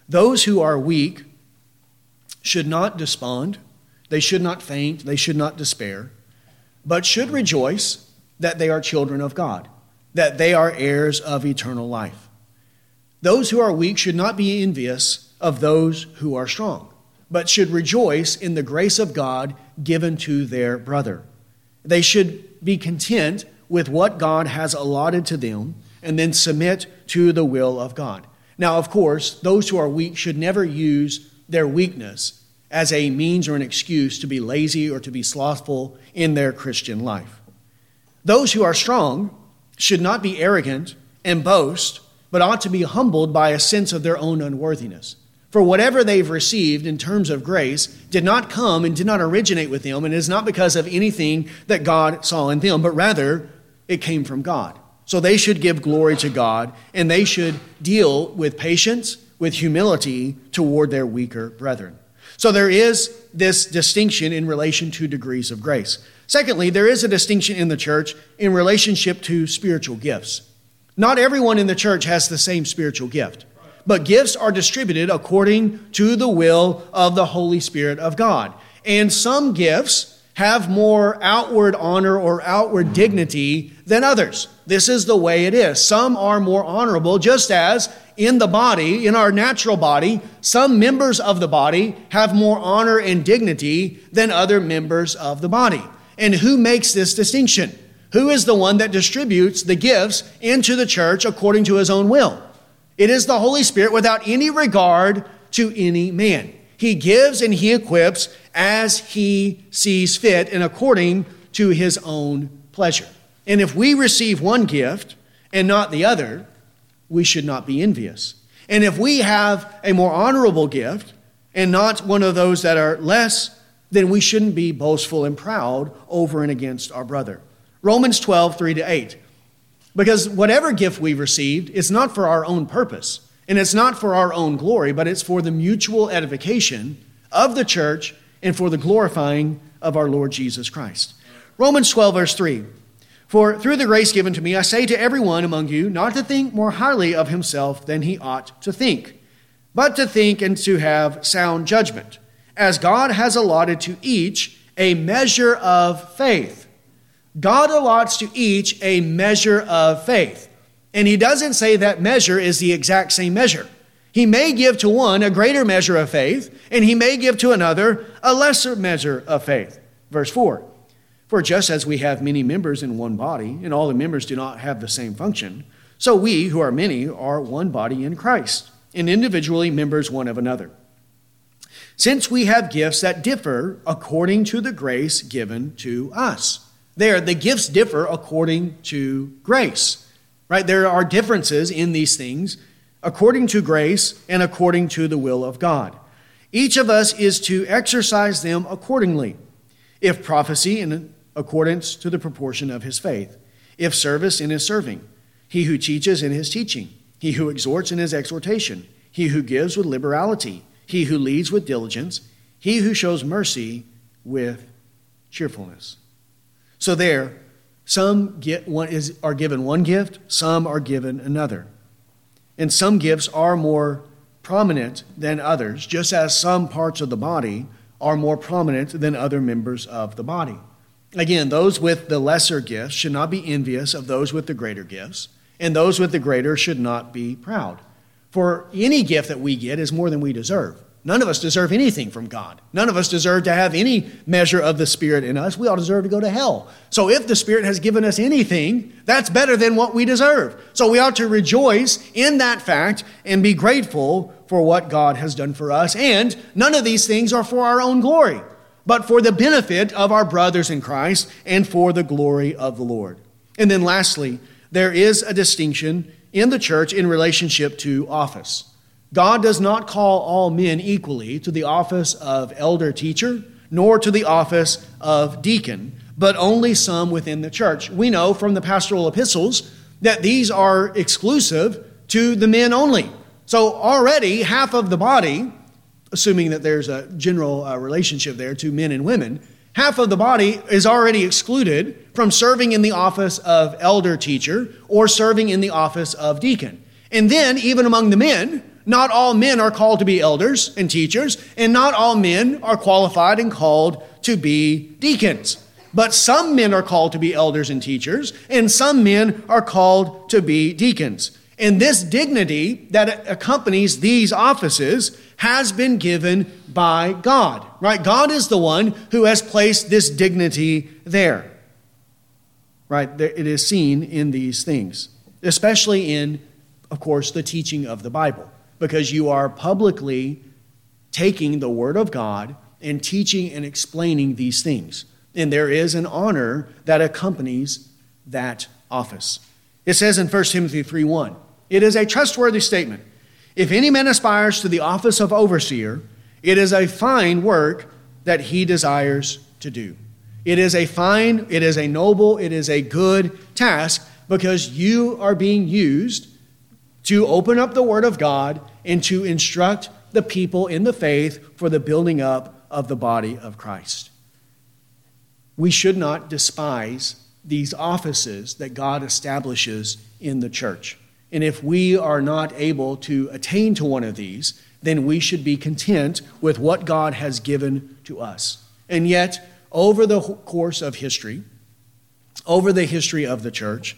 Those who are weak should not despond, they should not faint, they should not despair, but should rejoice that they are children of God that they are heirs of eternal life. Those who are weak should not be envious of those who are strong, but should rejoice in the grace of God given to their brother. They should be content with what God has allotted to them, and then submit to the will of God. Now, of course, those who are weak should never use their weakness as a means or an excuse to be lazy or to be slothful in their Christian life. Those who are strong should not be arrogant and boast, but ought to be humbled by a sense of their own unworthiness. For whatever they've received in terms of grace did not come and did not originate with them, and is not because of anything that God saw in them, but rather it came from God. So they should give glory to God, and they should deal with patience, with humility toward their weaker brethren. So there is this distinction in relation to degrees of grace. Secondly, there is a distinction in the church in relationship to spiritual gifts. Not everyone in the church has the same spiritual gift, but gifts are distributed according to the will of the Holy Spirit of God. And some gifts have more outward honor or outward dignity than others. This is the way it is. Some are more honorable, just as in the body, in our natural body, some members of the body have more honor and dignity than other members of the body. And who makes this distinction? Who is the one that distributes the gifts into the church according to his own will? It is the Holy Spirit without any regard to any man. He gives and he equips as he sees fit and according to his own pleasure. And if we receive one gift and not the other, we should not be envious. And if we have a more honorable gift and not one of those that are less, then we shouldn't be boastful and proud over and against our brother. Romans 12, 3 to 8. Because whatever gift we've received is not for our own purpose, and it's not for our own glory, but it's for the mutual edification of the church and for the glorifying of our Lord Jesus Christ. Romans 12, verse 3. For through the grace given to me, I say to everyone among you not to think more highly of himself than he ought to think, but to think and to have sound judgment, as God has allotted to each a measure of faith. God allots to each a measure of faith. And he doesn't say that measure is the exact same measure. He may give to one a greater measure of faith, and he may give to another a lesser measure of faith. Verse 4 For just as we have many members in one body, and all the members do not have the same function, so we, who are many, are one body in Christ, and individually members one of another. Since we have gifts that differ according to the grace given to us. There, the gifts differ according to grace, right? There are differences in these things according to grace and according to the will of God. Each of us is to exercise them accordingly. If prophecy, in accordance to the proportion of his faith. If service, in his serving. He who teaches, in his teaching. He who exhorts, in his exhortation. He who gives with liberality. He who leads with diligence. He who shows mercy with cheerfulness. So there, some get one is, are given one gift, some are given another. And some gifts are more prominent than others, just as some parts of the body are more prominent than other members of the body. Again, those with the lesser gifts should not be envious of those with the greater gifts, and those with the greater should not be proud. For any gift that we get is more than we deserve. None of us deserve anything from God. None of us deserve to have any measure of the Spirit in us. We all deserve to go to hell. So if the Spirit has given us anything, that's better than what we deserve. So we ought to rejoice in that fact and be grateful for what God has done for us. And none of these things are for our own glory, but for the benefit of our brothers in Christ and for the glory of the Lord. And then lastly, there is a distinction in the church in relationship to office. God does not call all men equally to the office of elder teacher, nor to the office of deacon, but only some within the church. We know from the pastoral epistles that these are exclusive to the men only. So already half of the body, assuming that there's a general uh, relationship there to men and women, half of the body is already excluded from serving in the office of elder teacher or serving in the office of deacon. And then, even among the men, not all men are called to be elders and teachers, and not all men are qualified and called to be deacons. But some men are called to be elders and teachers, and some men are called to be deacons. And this dignity that accompanies these offices has been given by God, right? God is the one who has placed this dignity there, right? It is seen in these things. especially in, of course, the teaching of the Bible, because you are publicly taking the Word of God and teaching and explaining these things. And there is an honor that accompanies that office. It says in 1 Timothy 3 1, it is a trustworthy statement. If any man aspires to the office of overseer, it is a fine work that he desires to do. It is a fine, it is a noble, it is a good task because you are being used to open up the Word of God and to instruct the people in the faith for the building up of the body of Christ. We should not despise these offices that God establishes in the church. And if we are not able to attain to one of these, then we should be content with what God has given to us. And yet, over the course of history, over the history of the church,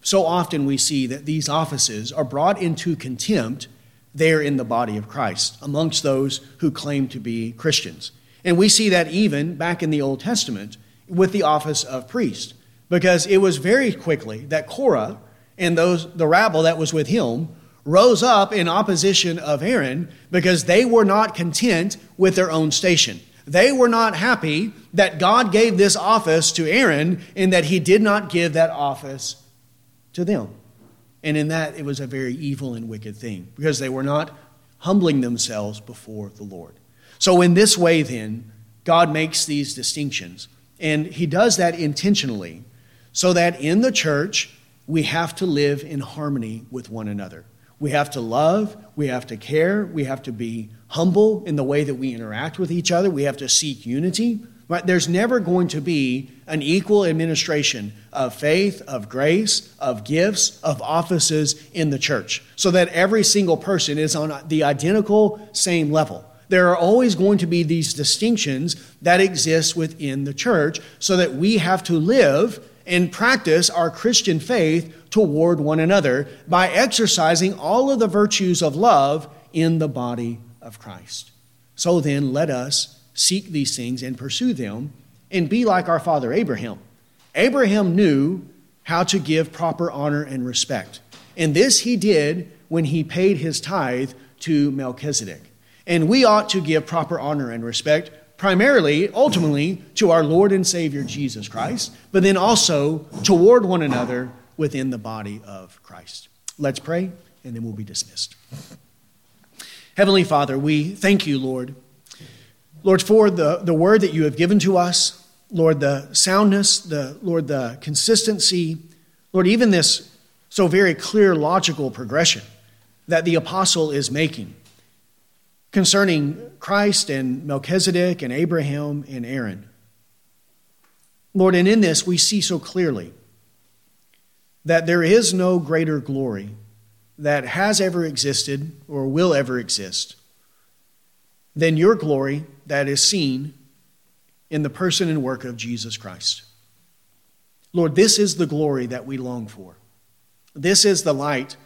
so often we see that these offices are brought into contempt there in the body of Christ amongst those who claim to be Christians. And we see that even back in the Old Testament with the office of priest, because it was very quickly that Korah and those the rabble that was with him rose up in opposition of Aaron because they were not content with their own station. They were not happy that God gave this office to Aaron and that he did not give that office to them. And in that, it was a very evil and wicked thing because they were not humbling themselves before the Lord. So, in this way, then, God makes these distinctions. And he does that intentionally so that in the church, we have to live in harmony with one another. We have to love, we have to care, we have to be humble in the way that we interact with each other, we have to seek unity. Right? There's never going to be an equal administration of faith, of grace, of gifts, of offices in the church, so that every single person is on the identical same level. There are always going to be these distinctions that exist within the church, so that we have to live and practice our Christian faith toward one another by exercising all of the virtues of love in the body of Christ. So then, let us seek these things and pursue them and be like our father Abraham. Abraham knew how to give proper honor and respect. And this he did when he paid his tithe to Melchizedek. And we ought to give proper honor and respect primarily, ultimately, to our Lord and Savior Jesus Christ, but then also toward one another within the body of Christ. Let's pray, and then we'll be dismissed. Heavenly Father, we thank you, Lord Lord, for the, the word that you have given to us, Lord, the soundness, the Lord, the consistency, Lord, even this so very clear logical progression that the apostle is making concerning Christ and Melchizedek and Abraham and Aaron. Lord, and in this we see so clearly that there is no greater glory that has ever existed or will ever exist than your glory that is seen in the person and work of Jesus Christ. Lord, this is the glory that we long for. This is the light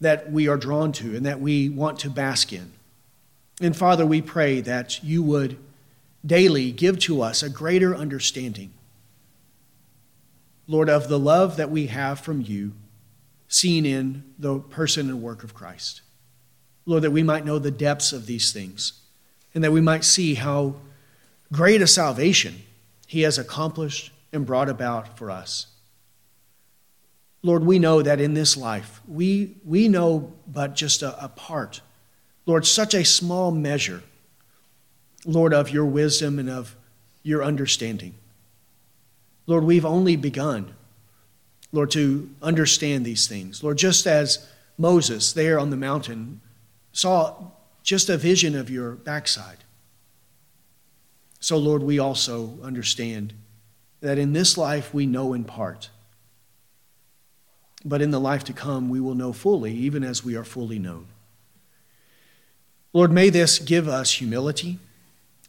that we are drawn to and that we want to bask in. And Father, we pray that you would daily give to us a greater understanding, Lord, of the love that we have from you, seen in the person and work of Christ. Lord, that we might know the depths of these things and that we might see how great a salvation he has accomplished and brought about for us. Lord, we know that in this life, we, we know but just a, a part. Lord, such a small measure, Lord, of your wisdom and of your understanding. Lord, we've only begun, Lord, to understand these things. Lord, just as Moses there on the mountain saw just a vision of your backside. So, Lord, we also understand that in this life we know in part. But in the life to come, we will know fully, even as we are fully known. Lord, may this give us humility.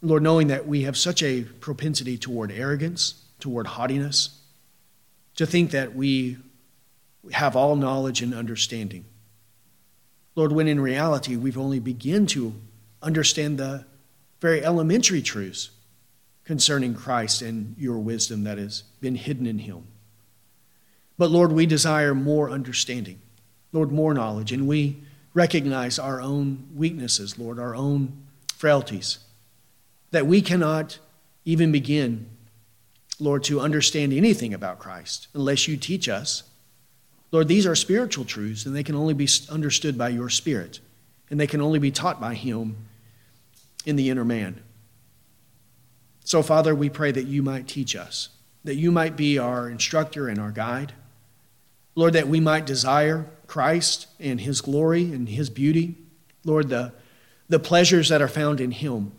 Lord, knowing that we have such a propensity toward arrogance, toward haughtiness, to think that we have all knowledge and understanding. Lord, when in reality we've only begun to understand the very elementary truths concerning Christ and your wisdom that has been hidden in him. But Lord, we desire more understanding, Lord, more knowledge, and we recognize our own weaknesses, Lord, our own frailties, that we cannot even begin, Lord, to understand anything about Christ unless you teach us. Lord, these are spiritual truths, and they can only be understood by your Spirit, and they can only be taught by Him in the inner man. So, Father, we pray that you might teach us, that you might be our instructor and our guide. Lord, that we might desire Christ and his glory and his beauty. Lord, the, the pleasures that are found in him.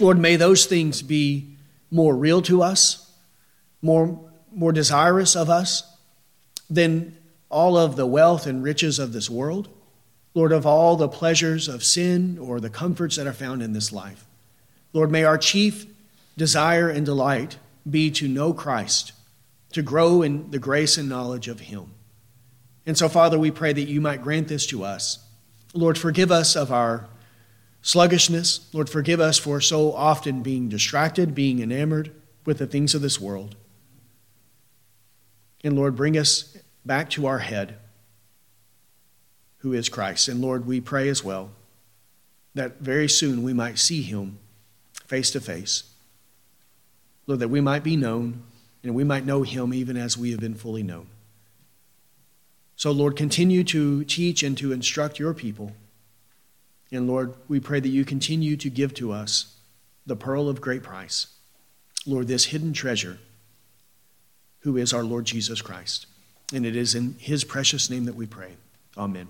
Lord, may those things be more real to us, more, more desirous of us than all of the wealth and riches of this world. Lord, of all the pleasures of sin or the comforts that are found in this life. Lord, may our chief desire and delight be to know Christ, to grow in the grace and knowledge of Him. And so, Father, we pray that you might grant this to us. Lord, forgive us of our sluggishness. Lord, forgive us for so often being distracted, being enamored with the things of this world. And Lord, bring us back to our head, who is Christ. And Lord, we pray as well that very soon we might see him face to face. Lord, that we might be known and we might know him even as we have been fully known. So, Lord, continue to teach and to instruct your people. And Lord, we pray that you continue to give to us the pearl of great price. Lord, this hidden treasure, who is our Lord Jesus Christ. And it is in his precious name that we pray. Amen.